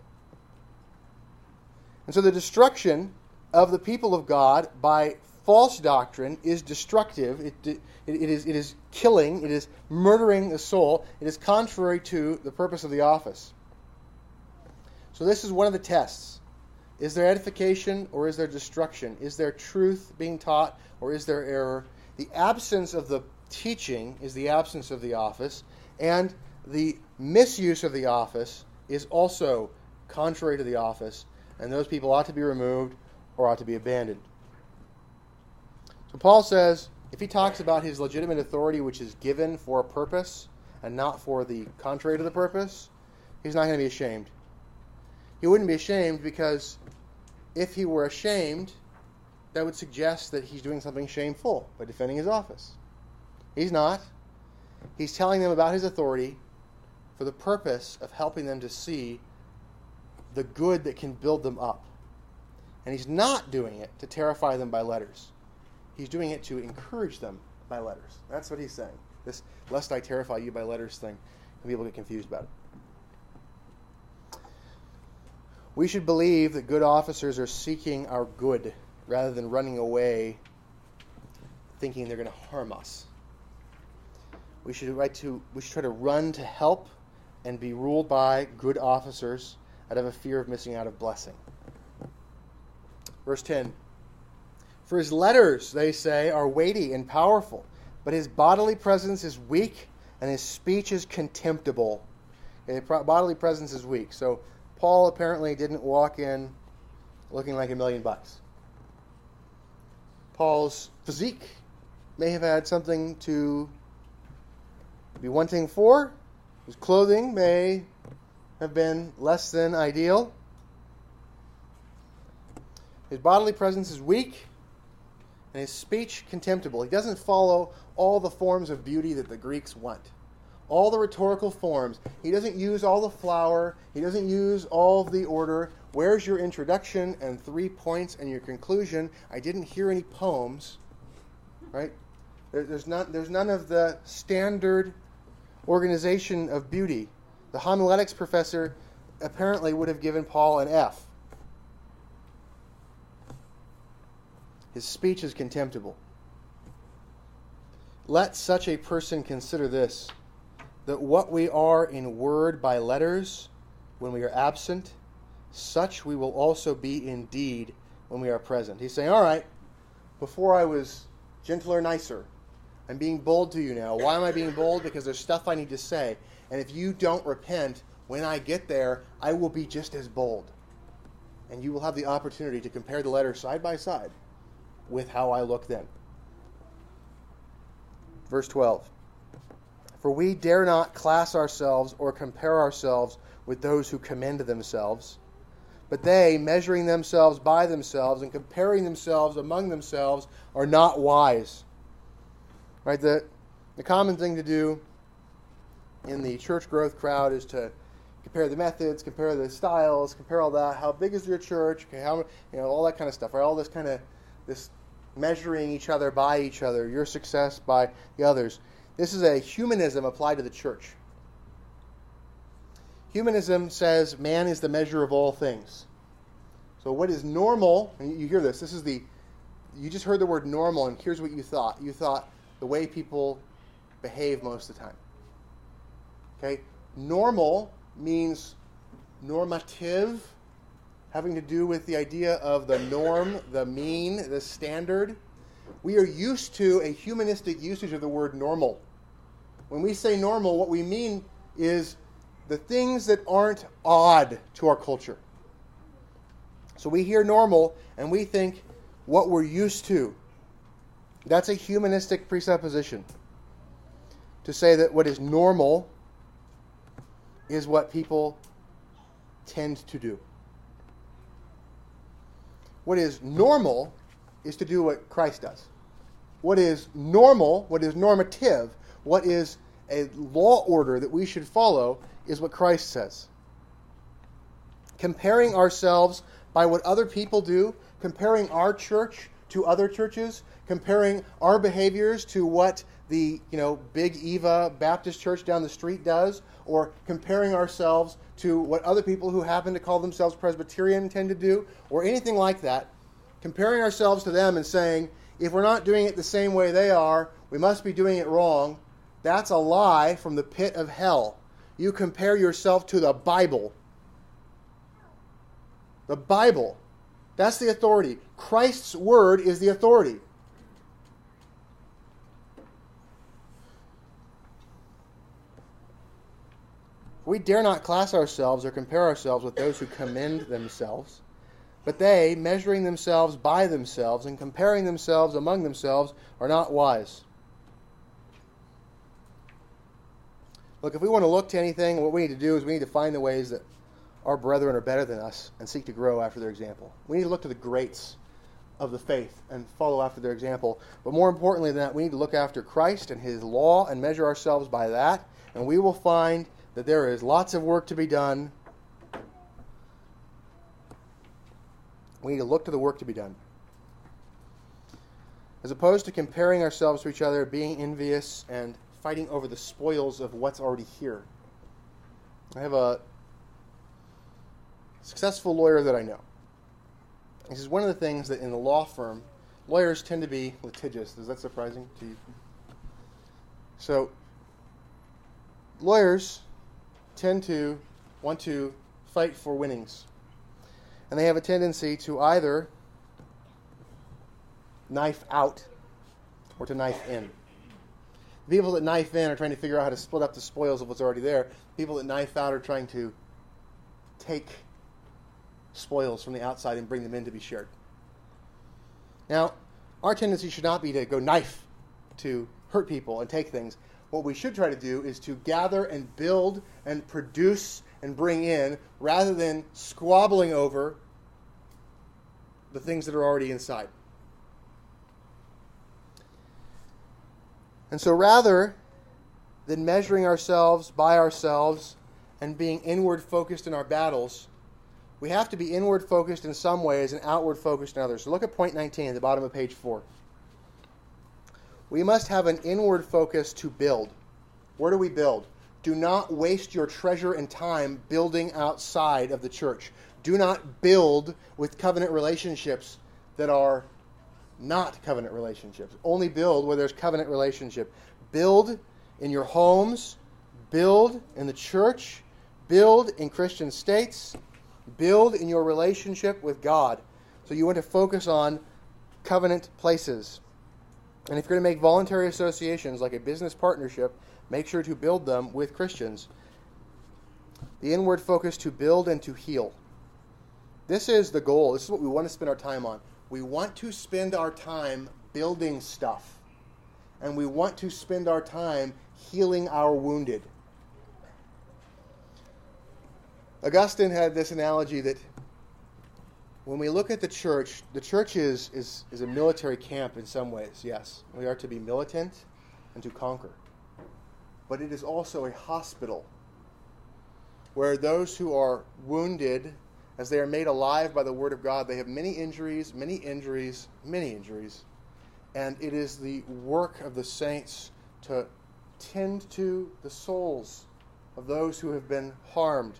And so, the destruction of the people of God by false doctrine is destructive. It, it, it, is, it is killing. It is murdering the soul. It is contrary to the purpose of the office. So, this is one of the tests. Is there edification or is there destruction? Is there truth being taught or is there error? The absence of the teaching is the absence of the office, and the misuse of the office is also contrary to the office, and those people ought to be removed or ought to be abandoned. So Paul says if he talks about his legitimate authority, which is given for a purpose and not for the contrary to the purpose, he's not going to be ashamed. He wouldn't be ashamed because if he were ashamed, that would suggest that he's doing something shameful by defending his office. He's not. He's telling them about his authority for the purpose of helping them to see the good that can build them up. And he's not doing it to terrify them by letters. He's doing it to encourage them by letters. That's what he's saying. This lest I terrify you by letters thing. People get confused about it. We should believe that good officers are seeking our good rather than running away thinking they're going to harm us. We should, try to, we should try to run to help and be ruled by good officers out of a fear of missing out of blessing. Verse 10 For his letters, they say, are weighty and powerful, but his bodily presence is weak and his speech is contemptible. His bodily presence is weak. So Paul apparently didn't walk in looking like a million bucks. Paul's physique may have had something to be wanting for. His clothing may have been less than ideal. His bodily presence is weak, and his speech contemptible. He doesn't follow all the forms of beauty that the Greeks want. All the rhetorical forms. He doesn't use all the flower. He doesn't use all the order. Where's your introduction and three points and your conclusion? I didn't hear any poems. Right? There's, not, there's none of the standard organization of beauty. The homiletics professor apparently would have given Paul an F. His speech is contemptible. Let such a person consider this that what we are in word by letters when we are absent, such we will also be in deed when we are present. He's saying, All right, before I was gentler, nicer. I'm being bold to you now. Why am I being bold? Because there's stuff I need to say. And if you don't repent, when I get there, I will be just as bold. And you will have the opportunity to compare the letters side by side with how I look then. Verse 12 For we dare not class ourselves or compare ourselves with those who commend themselves. But they, measuring themselves by themselves and comparing themselves among themselves, are not wise. Right? The, the common thing to do in the church growth crowd is to compare the methods, compare the styles, compare all that. How big is your church? Okay, how you know all that kind of stuff. Right? All this kind of this measuring each other by each other, your success by the others. This is a humanism applied to the church. Humanism says man is the measure of all things. So what is normal? And you hear this. This is the you just heard the word normal, and here's what you thought. You thought the way people behave most of the time. Okay? Normal means normative, having to do with the idea of the norm, the mean, the standard. We are used to a humanistic usage of the word normal. When we say normal, what we mean is the things that aren't odd to our culture. So we hear normal and we think what we're used to. That's a humanistic presupposition. To say that what is normal is what people tend to do. What is normal is to do what Christ does. What is normal, what is normative, what is a law order that we should follow is what Christ says. Comparing ourselves by what other people do, comparing our church to other churches, comparing our behaviors to what the you know big Eva Baptist Church down the street does, or comparing ourselves to what other people who happen to call themselves Presbyterian tend to do, or anything like that, comparing ourselves to them and saying, if we're not doing it the same way they are, we must be doing it wrong. That's a lie from the pit of hell. You compare yourself to the Bible. The Bible. That's the authority. Christ's word is the authority. We dare not class ourselves or compare ourselves with those who commend themselves. But they, measuring themselves by themselves and comparing themselves among themselves, are not wise. Look, if we want to look to anything, what we need to do is we need to find the ways that our brethren are better than us and seek to grow after their example. We need to look to the greats of the faith and follow after their example. But more importantly than that, we need to look after Christ and his law and measure ourselves by that, and we will find that there is lots of work to be done. We need to look to the work to be done. As opposed to comparing ourselves to each other, being envious, and fighting over the spoils of what's already here. I have a successful lawyer that I know. This is one of the things that in the law firm, lawyers tend to be litigious. Is that surprising to you? So, lawyers tend to want to fight for winnings. And they have a tendency to either knife out or to knife in. The people that knife in are trying to figure out how to split up the spoils of what's already there. The People that knife out are trying to take spoils from the outside and bring them in to be shared. Now, our tendency should not be to go knife to hurt people and take things. What we should try to do is to gather and build and produce and bring in rather than squabbling over the things that are already inside. And so rather than measuring ourselves by ourselves and being inward focused in our battles, we have to be inward focused in some ways and outward focused in others. So look at point 19 at the bottom of page 4. We must have an inward focus to build. Where do we build? Do not waste your treasure and time building outside of the church. Do not build with covenant relationships that are not covenant relationships. Only build where there's covenant relationship. Build in your homes, build in the church, build in Christian states, Build in your relationship with God. So you want to focus on covenant places. And if you're going to make voluntary associations like a business partnership, make sure to build them with Christians. The inward focus to build and to heal. This is the goal. This is what we want to spend our time on. We want to spend our time building stuff. And we want to spend our time healing our wounded. Augustine had this analogy that when we look at the church, the church is, is, is a military camp in some ways, yes. We are to be militant and to conquer. But it is also a hospital where those who are wounded, as they are made alive by the Word of God, they have many injuries, many injuries, many injuries. And it is the work of the saints to tend to the souls of those who have been harmed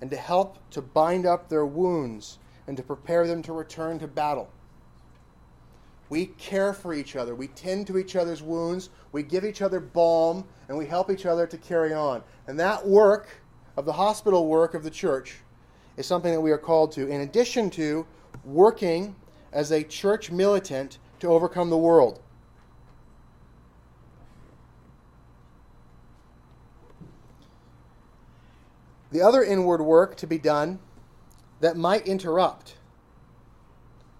and to help to bind up their wounds and to prepare them to return to battle. We care for each other. We tend to each other's wounds. We give each other balm, and we help each other to carry on. And that work of the hospital work of the church is something that we are called to, in addition to working as a church militant to overcome the world. The other inward work to be done that might interrupt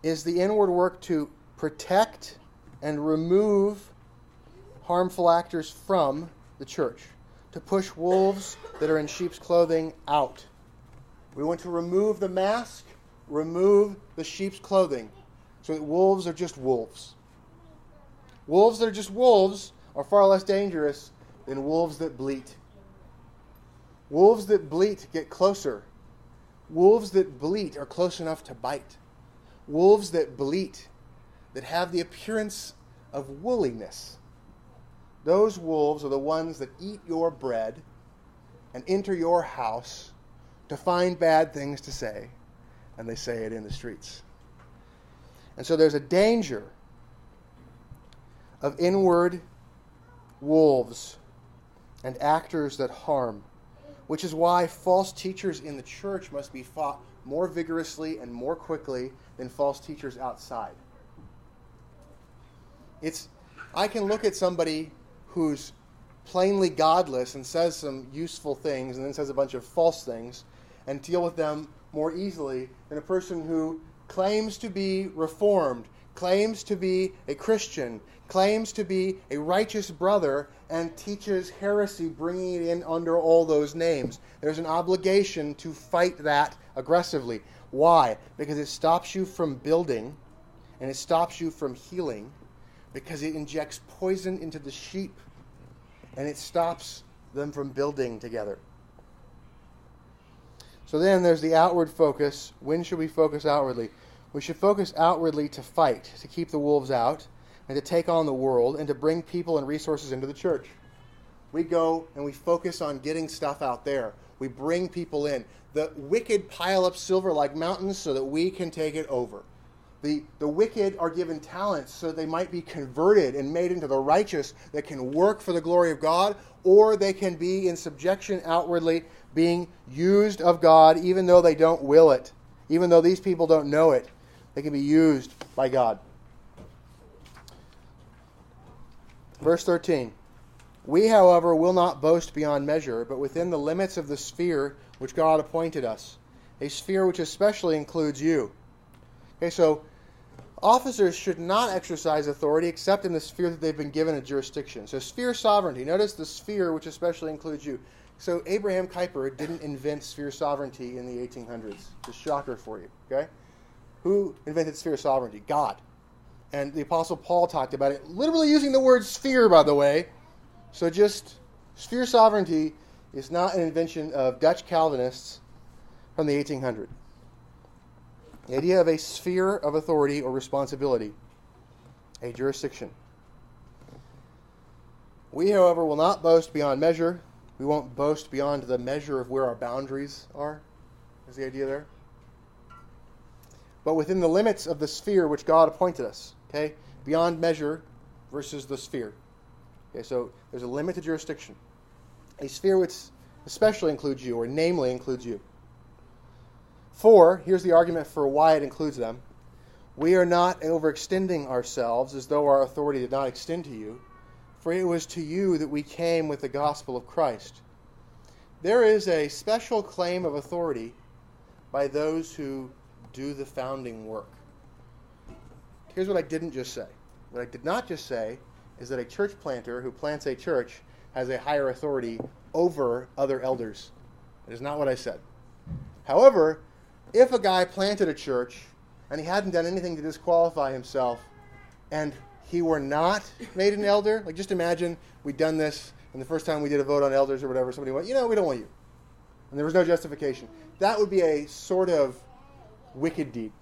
is the inward work to protect and remove harmful actors from the church, to push wolves that are in sheep's clothing out. We want to remove the mask, remove the sheep's clothing, so that wolves are just wolves. Wolves that are just wolves are far less dangerous than wolves that bleat. Wolves that bleat get closer. Wolves that bleat are close enough to bite. Wolves that bleat, that have the appearance of wooliness, those wolves are the ones that eat your bread and enter your house to find bad things to say, and they say it in the streets. And so there's a danger of inward wolves and actors that harm which is why false teachers in the church must be fought more vigorously and more quickly than false teachers outside. It's I can look at somebody who's plainly godless and says some useful things and then says a bunch of false things and deal with them more easily than a person who claims to be reformed, claims to be a Christian, claims to be a righteous brother, and teaches heresy, bringing it in under all those names. There's an obligation to fight that aggressively. Why? Because it stops you from building and it stops you from healing because it injects poison into the sheep and it stops them from building together. So then there's the outward focus. When should we focus outwardly? We should focus outwardly to fight, to keep the wolves out, and to take on the world, and to bring people and resources into the church. We go and we focus on getting stuff out there. We bring people in. The wicked pile up silver like mountains so that we can take it over. The, the wicked are given talents so they might be converted and made into the righteous that can work for the glory of God, or they can be in subjection outwardly, being used of God, even though they don't will it, even though these people don't know it. They can be used by God. Verse 13 We, however, will not boast beyond measure, but within the limits of the sphere which God appointed us, a sphere which especially includes you. Okay, so officers should not exercise authority except in the sphere that they've been given a jurisdiction. So, sphere sovereignty. Notice the sphere which especially includes you. So, Abraham Kuyper didn't invent sphere sovereignty in the 1800s. It's a shocker for you, okay? Who invented sphere sovereignty? God. And the Apostle Paul talked about it, literally using the word sphere, by the way. So just sphere sovereignty is not an invention of Dutch Calvinists from the 1800s. The idea of a sphere of authority or responsibility, a jurisdiction. We, however, will not boast beyond measure. We won't boast beyond the measure of where our boundaries are. Is the idea there? But within the limits of the sphere which God appointed us. Okay? Beyond measure versus the sphere. Okay, so there's a limit to jurisdiction. A sphere which especially includes you, or namely includes you. Four, here's the argument for why it includes them. We are not overextending ourselves as though our authority did not extend to you, for it was to you that we came with the gospel of Christ. There is a special claim of authority by those who do the founding work. Here's what I didn't just say. What I did not just say is that a church planter who plants a church has a higher authority over other elders. That is not what I said. However, if a guy planted a church and he hadn't done anything to disqualify himself and he were not made an elder, like just imagine we'd done this and the first time we did a vote on elders or whatever, somebody went, you know, we don't want you. And there was no justification. That would be a sort of wicked deed.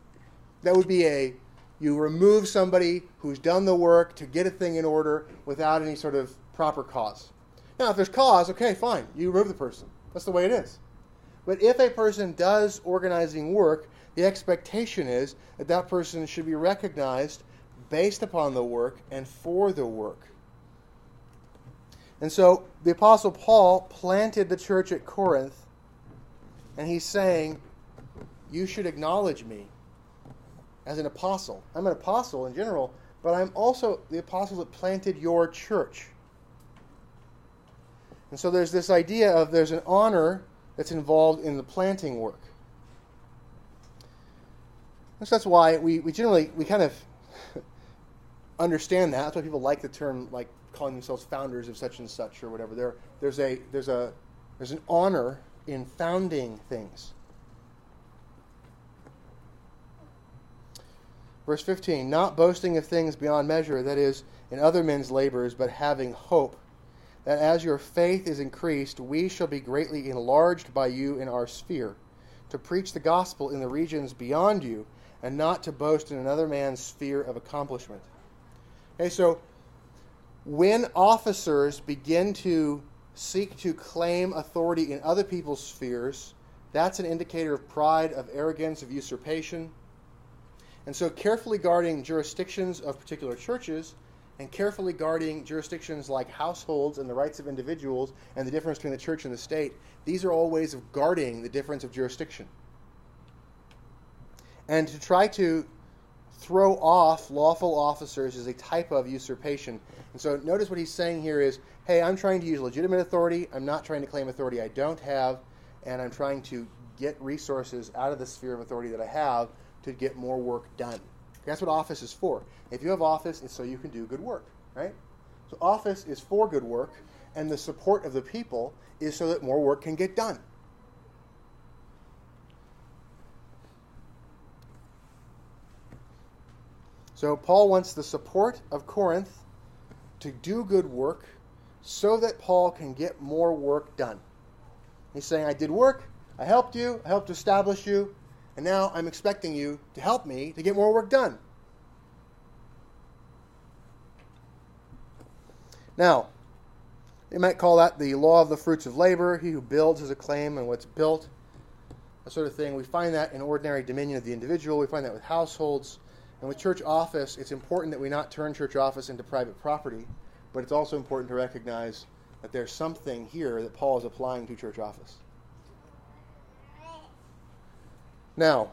That would be a you remove somebody who's done the work to get a thing in order without any sort of proper cause. Now, if there's cause, okay, fine, you remove the person. That's the way it is. But if a person does organizing work, the expectation is that that person should be recognized based upon the work and for the work. And so the Apostle Paul planted the church at Corinth, and he's saying, you should acknowledge me as an apostle. I'm an apostle in general, but I'm also the apostle that planted your church. And so there's this idea of there's an honor that's involved in the planting work. So that's why we, we generally we kind of understand that. That's why people like the term like calling themselves founders of such and such or whatever. There there's a there's a there's an honor in founding things. Verse 15 Not boasting of things beyond measure, that is, in other men's labors, but having hope that as your faith is increased, we shall be greatly enlarged by you in our sphere, to preach the gospel in the regions beyond you, and not to boast in another man's sphere of accomplishment. Okay, so when officers begin to seek to claim authority in other people's spheres, that's an indicator of pride, of arrogance, of usurpation. And so, carefully guarding jurisdictions of particular churches and carefully guarding jurisdictions like households and the rights of individuals and the difference between the church and the state, these are all ways of guarding the difference of jurisdiction. And to try to throw off lawful officers is a type of usurpation. And so notice what he's saying here is, hey, I'm trying to use legitimate authority. I'm not trying to claim authority I don't have, and I'm trying to get resources out of the sphere of authority that I have to get more work done. That's what office is for. If you have office, it's so you can do good work, right? So office is for good work, and the support of the people is so that more work can get done. So Paul wants the support of Corinth to do good work so that Paul can get more work done. He's saying, I did work, I helped you, I helped establish you, and now I'm expecting you to help me to get more work done. Now, they might call that the law of the fruits of labor. He who builds has a claim on what's built, that sort of thing. We find that in ordinary dominion of the individual. We find that with households. And with church office, it's important that we not turn church office into private property, but it's also important to recognize that there's something here that Paul is applying to church office. Now,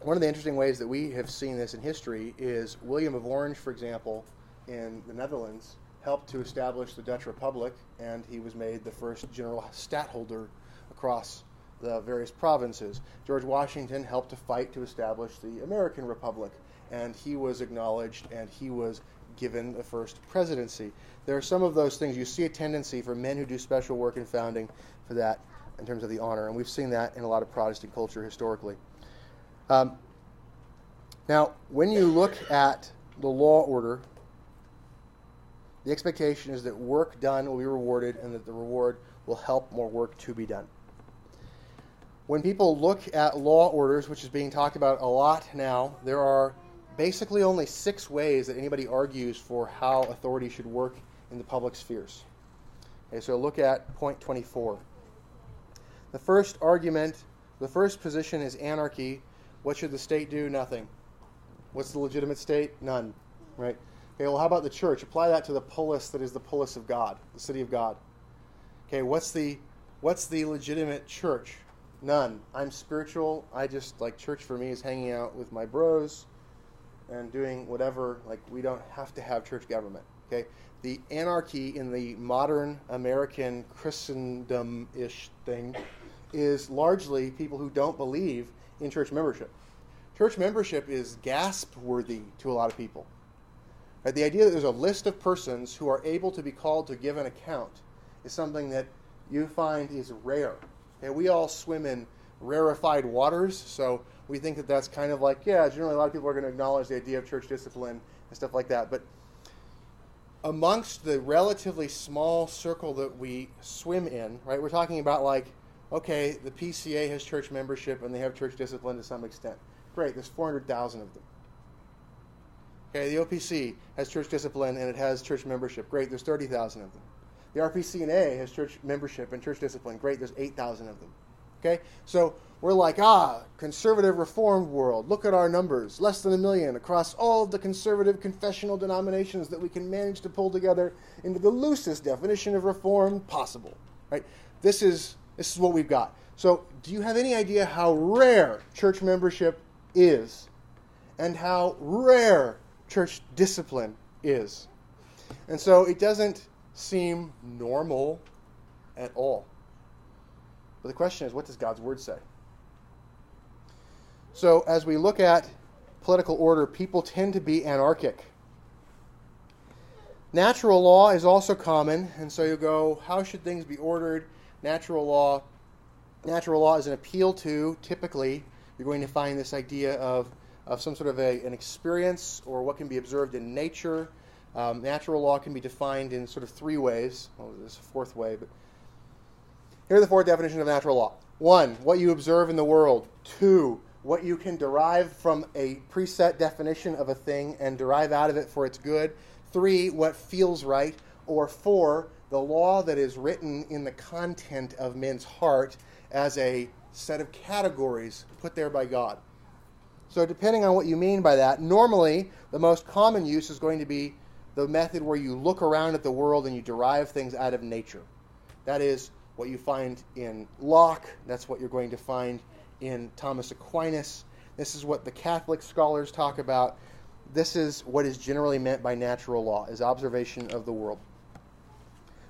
one of the interesting ways that we have seen this in history is William of Orange, for example, in the Netherlands, helped to establish the Dutch Republic, and he was made the first general stadtholder across the various provinces. George Washington helped to fight to establish the American Republic, and he was acknowledged and he was given the first presidency. There are some of those things. You see a tendency for men who do special work in founding for that in terms of the honor, and we've seen that in a lot of Protestant culture historically. Um, now, when you look at the law order, the expectation is that work done will be rewarded and that the reward will help more work to be done when people look at law orders, which is being talked about a lot now, there are basically only six ways that anybody argues for how authority should work in the public spheres. Okay, so look at point 24. The first argument, the first position is anarchy. What should the state do? Nothing. What's the legitimate state? None. Right? Okay, well, how about the church? Apply that to the polis that is the polis of God, the city of God. Okay, what's the what's the legitimate church? None. I'm spiritual. I just like church for me is hanging out with my bros and doing whatever. Like we don't have to have church government. Okay. The anarchy in the modern American Christendom-ish thing is largely people who don't believe in church membership. Church membership is gasp worthy to a lot of people. Right? The idea that there's a list of persons who are able to be called to give an account is something that you find is rare. And we all swim in rarefied waters, so we think that that's kind of like, yeah, generally a lot of people are going to acknowledge the idea of church discipline and stuff like that. But amongst the relatively small circle that we swim in, right, we're talking about like, okay, the PCA has church membership and they have church discipline to some extent. Great, there's 400,000 of them. Okay, the OPC has church discipline and it has church membership. Great, there's 30,000 of them. The RPCNA has church membership and church discipline. Great, there's 8,000 of them. Okay? So we're like, ah, conservative reformed world. Look at our numbers. Less than a million across all of the conservative confessional denominations that we can manage to pull together into the loosest definition of reform possible. Right? This is this is what we've got. So, do you have any idea how rare church membership is and how rare church discipline is? And so it doesn't seem normal at all. But the question is, what does God's Word say? So, as we look at political order, people tend to be anarchic. Natural law is also common, and so you go, how should things be ordered? Natural law. Natural law is an appeal to, typically, you're going to find this idea of, of some sort of a, an experience or what can be observed in nature um, natural law can be defined in sort of three ways. Well, there's a fourth way, but here are the four definitions of natural law. One, what you observe in the world. Two, what you can derive from a preset definition of a thing and derive out of it for its good. Three, what feels right. Or four, the law that is written in the content of men's heart as a set of categories put there by God. So, depending on what you mean by that, normally the most common use is going to be the method where you look around at the world and you derive things out of nature. That is what you find in Locke. That's what you're going to find in Thomas Aquinas. This is what the Catholic scholars talk about. This is what is generally meant by natural law, is observation of the world.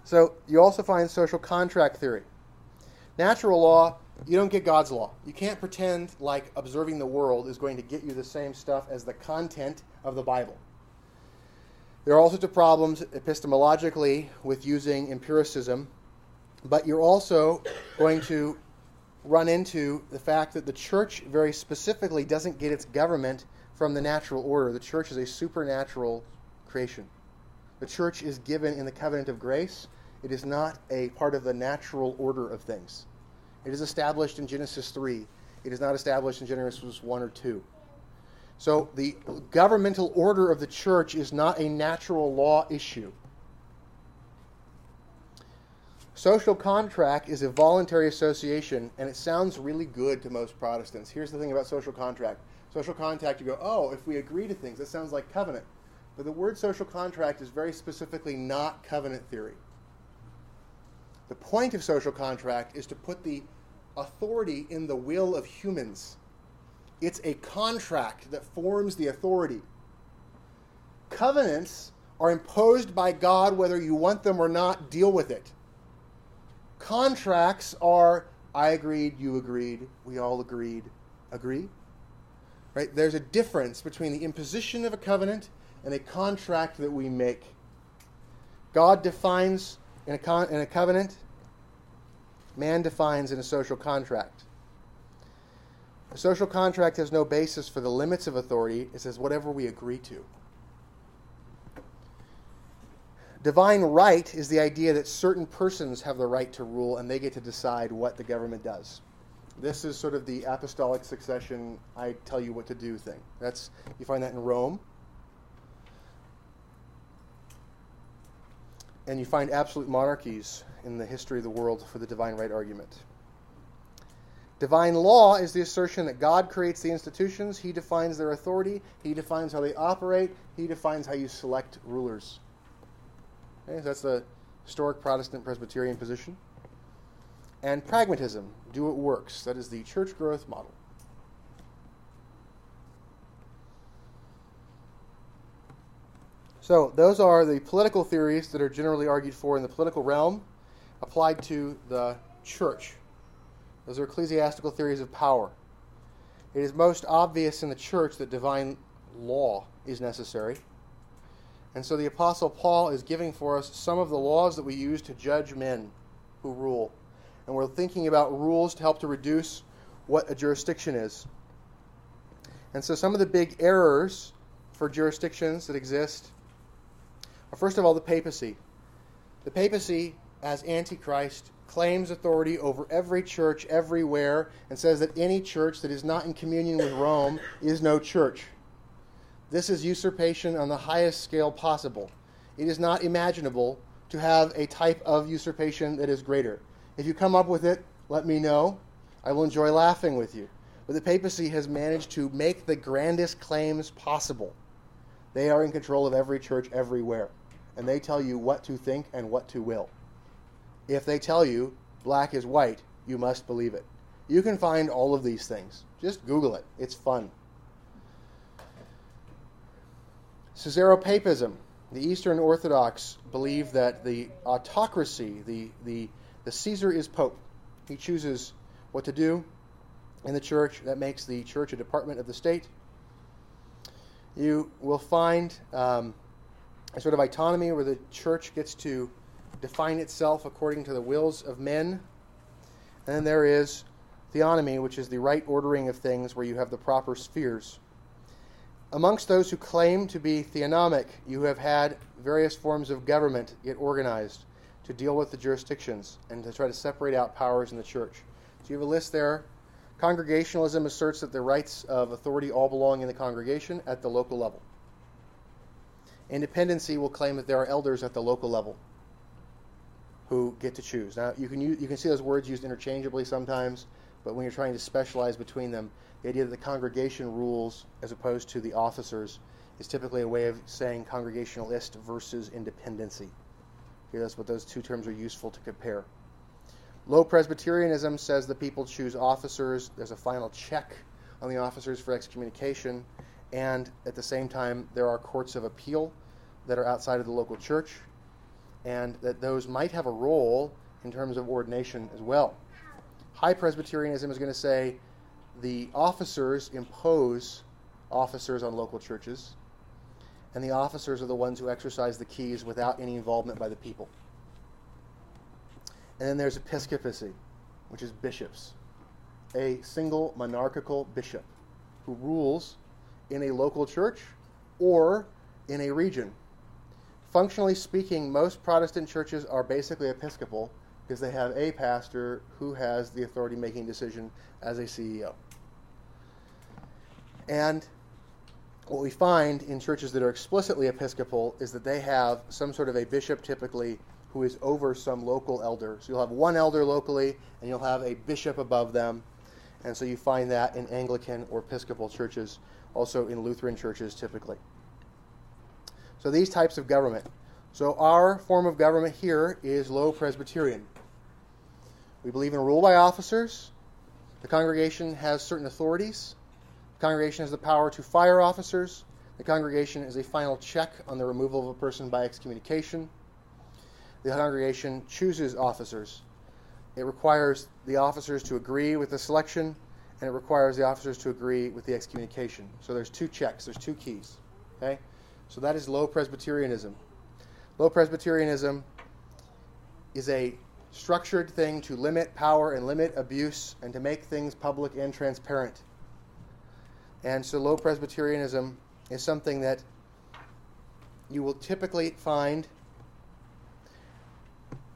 So you also find social contract theory. Natural law, you don't get God's law. You can't pretend like observing the world is going to get you the same stuff as the content of the Bible. There are all sorts of problems epistemologically with using empiricism, but you're also going to run into the fact that the church very specifically doesn't get its government from the natural order. The church is a supernatural creation. The church is given in the covenant of grace. It is not a part of the natural order of things. It is established in Genesis 3. It is not established in Genesis 1 or 2. So the governmental order of the church is not a natural law issue. Social contract is a voluntary association, and it sounds really good to most Protestants. Here's the thing about social contract social contract, you go, oh, if we agree to things, that sounds like covenant. But the word social contract is very specifically not covenant theory. The point of social contract is to put the authority in the will of humans. It's a contract that forms the authority. Covenants are imposed by God whether you want them or not, deal with it. Contracts are I agreed, you agreed, we all agreed. Agree? Right? There's a difference between the imposition of a covenant and a contract that we make. God defines in a, con- in a covenant, man defines in a social contract. A social contract has no basis for the limits of authority, it says whatever we agree to. Divine right is the idea that certain persons have the right to rule and they get to decide what the government does. This is sort of the apostolic succession, I tell you what to do thing. That's you find that in Rome. And you find absolute monarchies in the history of the world for the divine right argument. Divine law is the assertion that God creates the institutions, He defines their authority, He defines how they operate, He defines how you select rulers. Okay, so that's the historic Protestant Presbyterian position. And pragmatism, do what works. That is the church growth model. So, those are the political theories that are generally argued for in the political realm applied to the church. Those are ecclesiastical theories of power. It is most obvious in the church that divine law is necessary. And so the Apostle Paul is giving for us some of the laws that we use to judge men who rule. And we're thinking about rules to help to reduce what a jurisdiction is. And so some of the big errors for jurisdictions that exist are, first of all, the papacy. The papacy, as Antichrist, claims authority over every church everywhere and says that any church that is not in communion with Rome is no church. This is usurpation on the highest scale possible. It is not imaginable to have a type of usurpation that is greater. If you come up with it, let me know. I will enjoy laughing with you. But the papacy has managed to make the grandest claims possible. They are in control of every church everywhere, and they tell you what to think and what to will. If they tell you black is white, you must believe it. You can find all of these things. Just Google it, it's fun. Caesaropapism. The Eastern Orthodox believe that the autocracy, the, the, the Caesar is Pope. He chooses what to do in the church. That makes the church a department of the state. You will find um, a sort of autonomy where the church gets to define itself according to the wills of men. And then there is theonomy, which is the right ordering of things where you have the proper spheres. Amongst those who claim to be theonomic, you have had various forms of government get organized to deal with the jurisdictions and to try to separate out powers in the church. So you have a list there. Congregationalism asserts that the rights of authority all belong in the congregation at the local level. Independency will claim that there are elders at the local level who get to choose. Now you can use, you can see those words used interchangeably sometimes, but when you're trying to specialize between them, the idea that the congregation rules as opposed to the officers is typically a way of saying congregationalist versus independency. Here, that's what those two terms are useful to compare. Low Presbyterianism says the people choose officers. There's a final check on the officers for excommunication, and at the same time, there are courts of appeal that are outside of the local church, and that those might have a role in terms of ordination as well. High Presbyterianism is going to say the officers impose officers on local churches, and the officers are the ones who exercise the keys without any involvement by the people. And then there's episcopacy, which is bishops, a single monarchical bishop who rules in a local church or in a region. Functionally speaking, most Protestant churches are basically episcopal because they have a pastor who has the authority making decision as a CEO. And what we find in churches that are explicitly Episcopal is that they have some sort of a bishop typically who is over some local elder. So you'll have one elder locally and you'll have a bishop above them. And so you find that in Anglican or Episcopal churches, also in Lutheran churches typically. So these types of government. So our form of government here is low Presbyterian. We believe in rule by officers. The congregation has certain authorities. The congregation has the power to fire officers. The congregation is a final check on the removal of a person by excommunication. The congregation chooses officers. It requires the officers to agree with the selection, and it requires the officers to agree with the excommunication. So there's two checks, there's two keys. Okay? So that is low Presbyterianism. Low Presbyterianism is a structured thing to limit power and limit abuse and to make things public and transparent. And so low Presbyterianism is something that you will typically find,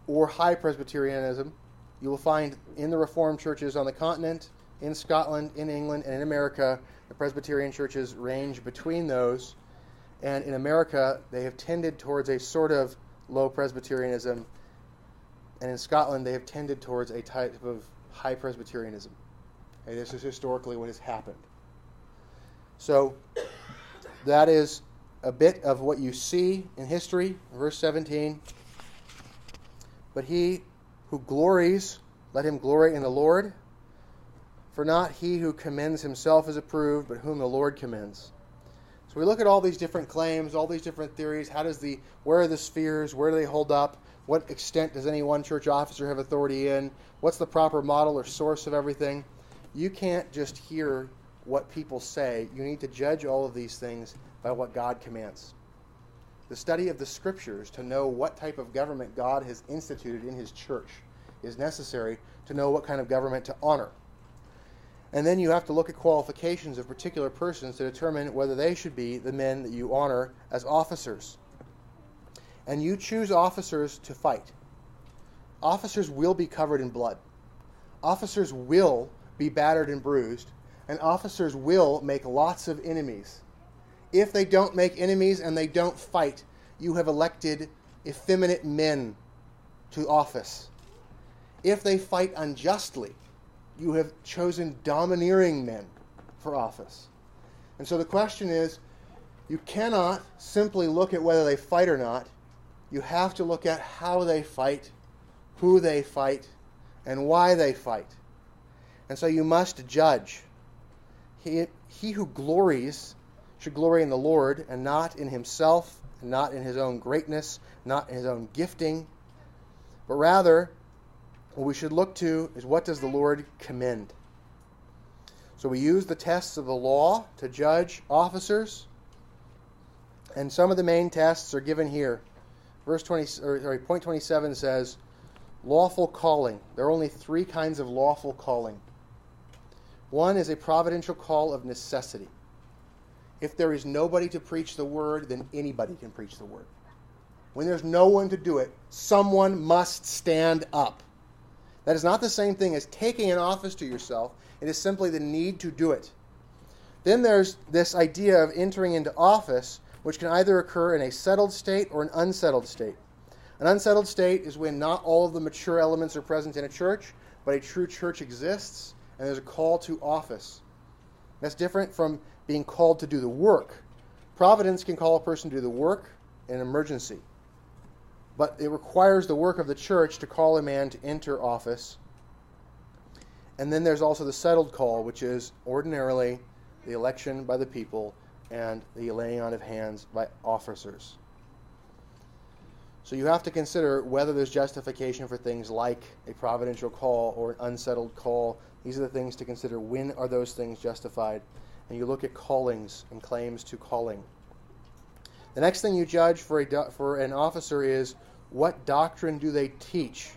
or high Presbyterianism, you will find in the Reformed churches on the continent, in Scotland, in England, and in America. The Presbyterian churches range between those. And in America, they have tended towards a sort of low Presbyterianism. And in Scotland, they have tended towards a type of high Presbyterianism. This is historically what has happened. So that is a bit of what you see in history, verse 17. But he who glories, let him glory in the Lord. For not he who commends himself is approved, but whom the Lord commends. So we look at all these different claims, all these different theories. How does the where are the spheres? Where do they hold up? What extent does any one church officer have authority in? What's the proper model or source of everything? You can't just hear what people say. You need to judge all of these things by what God commands. The study of the scriptures to know what type of government God has instituted in his church is necessary to know what kind of government to honor. And then you have to look at qualifications of particular persons to determine whether they should be the men that you honor as officers. And you choose officers to fight. Officers will be covered in blood. Officers will be battered and bruised and officers will make lots of enemies. If they don't make enemies and they don't fight, you have elected effeminate men to office. If they fight unjustly, you have chosen domineering men for office. And so the question is you cannot simply look at whether they fight or not. You have to look at how they fight, who they fight, and why they fight. And so you must judge. He, he who glories should glory in the Lord and not in himself, not in his own greatness, not in his own gifting, but rather what we should look to is what does the Lord commend? So we use the tests of the law to judge officers, and some of the main tests are given here. Verse 20, or, sorry, point 27 says, lawful calling. There are only three kinds of lawful calling. One is a providential call of necessity. If there is nobody to preach the word, then anybody can preach the word. When there's no one to do it, someone must stand up. That is not the same thing as taking an office to yourself, it is simply the need to do it. Then there's this idea of entering into office, which can either occur in a settled state or an unsettled state. An unsettled state is when not all of the mature elements are present in a church, but a true church exists and there's a call to office. That's different from being called to do the work. Providence can call a person to do the work in an emergency, but it requires the work of the church to call a man to enter office. And then there's also the settled call, which is ordinarily the election by the people and the laying on of hands by officers. So you have to consider whether there's justification for things like a providential call or an unsettled call. These are the things to consider. When are those things justified? And you look at callings and claims to calling. The next thing you judge for, a, for an officer is what doctrine do they teach?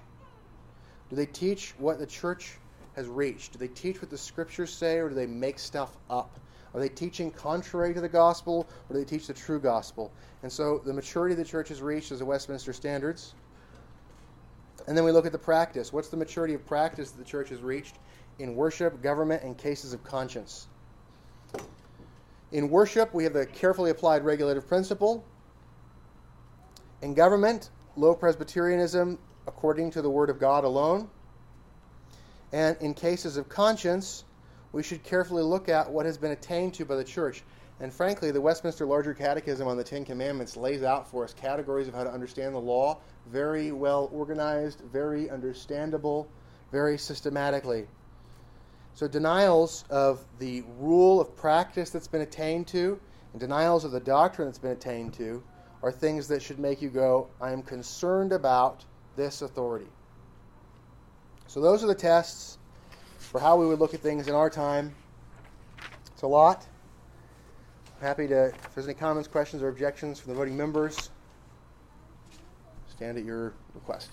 Do they teach what the church has reached? Do they teach what the scriptures say, or do they make stuff up? Are they teaching contrary to the gospel, or do they teach the true gospel? And so the maturity the church has reached is the Westminster Standards. And then we look at the practice. What's the maturity of practice that the church has reached in worship, government, and cases of conscience? In worship, we have the carefully applied regulative principle. In government, low Presbyterianism according to the Word of God alone. And in cases of conscience, we should carefully look at what has been attained to by the church. And frankly, the Westminster Larger Catechism on the Ten Commandments lays out for us categories of how to understand the law, very well organized, very understandable, very systematically. So, denials of the rule of practice that's been attained to, and denials of the doctrine that's been attained to, are things that should make you go, I am concerned about this authority. So those are the tests for how we would look at things in our time. It's a lot. I'm happy to, if there's any comments, questions, or objections from the voting members, stand at your request.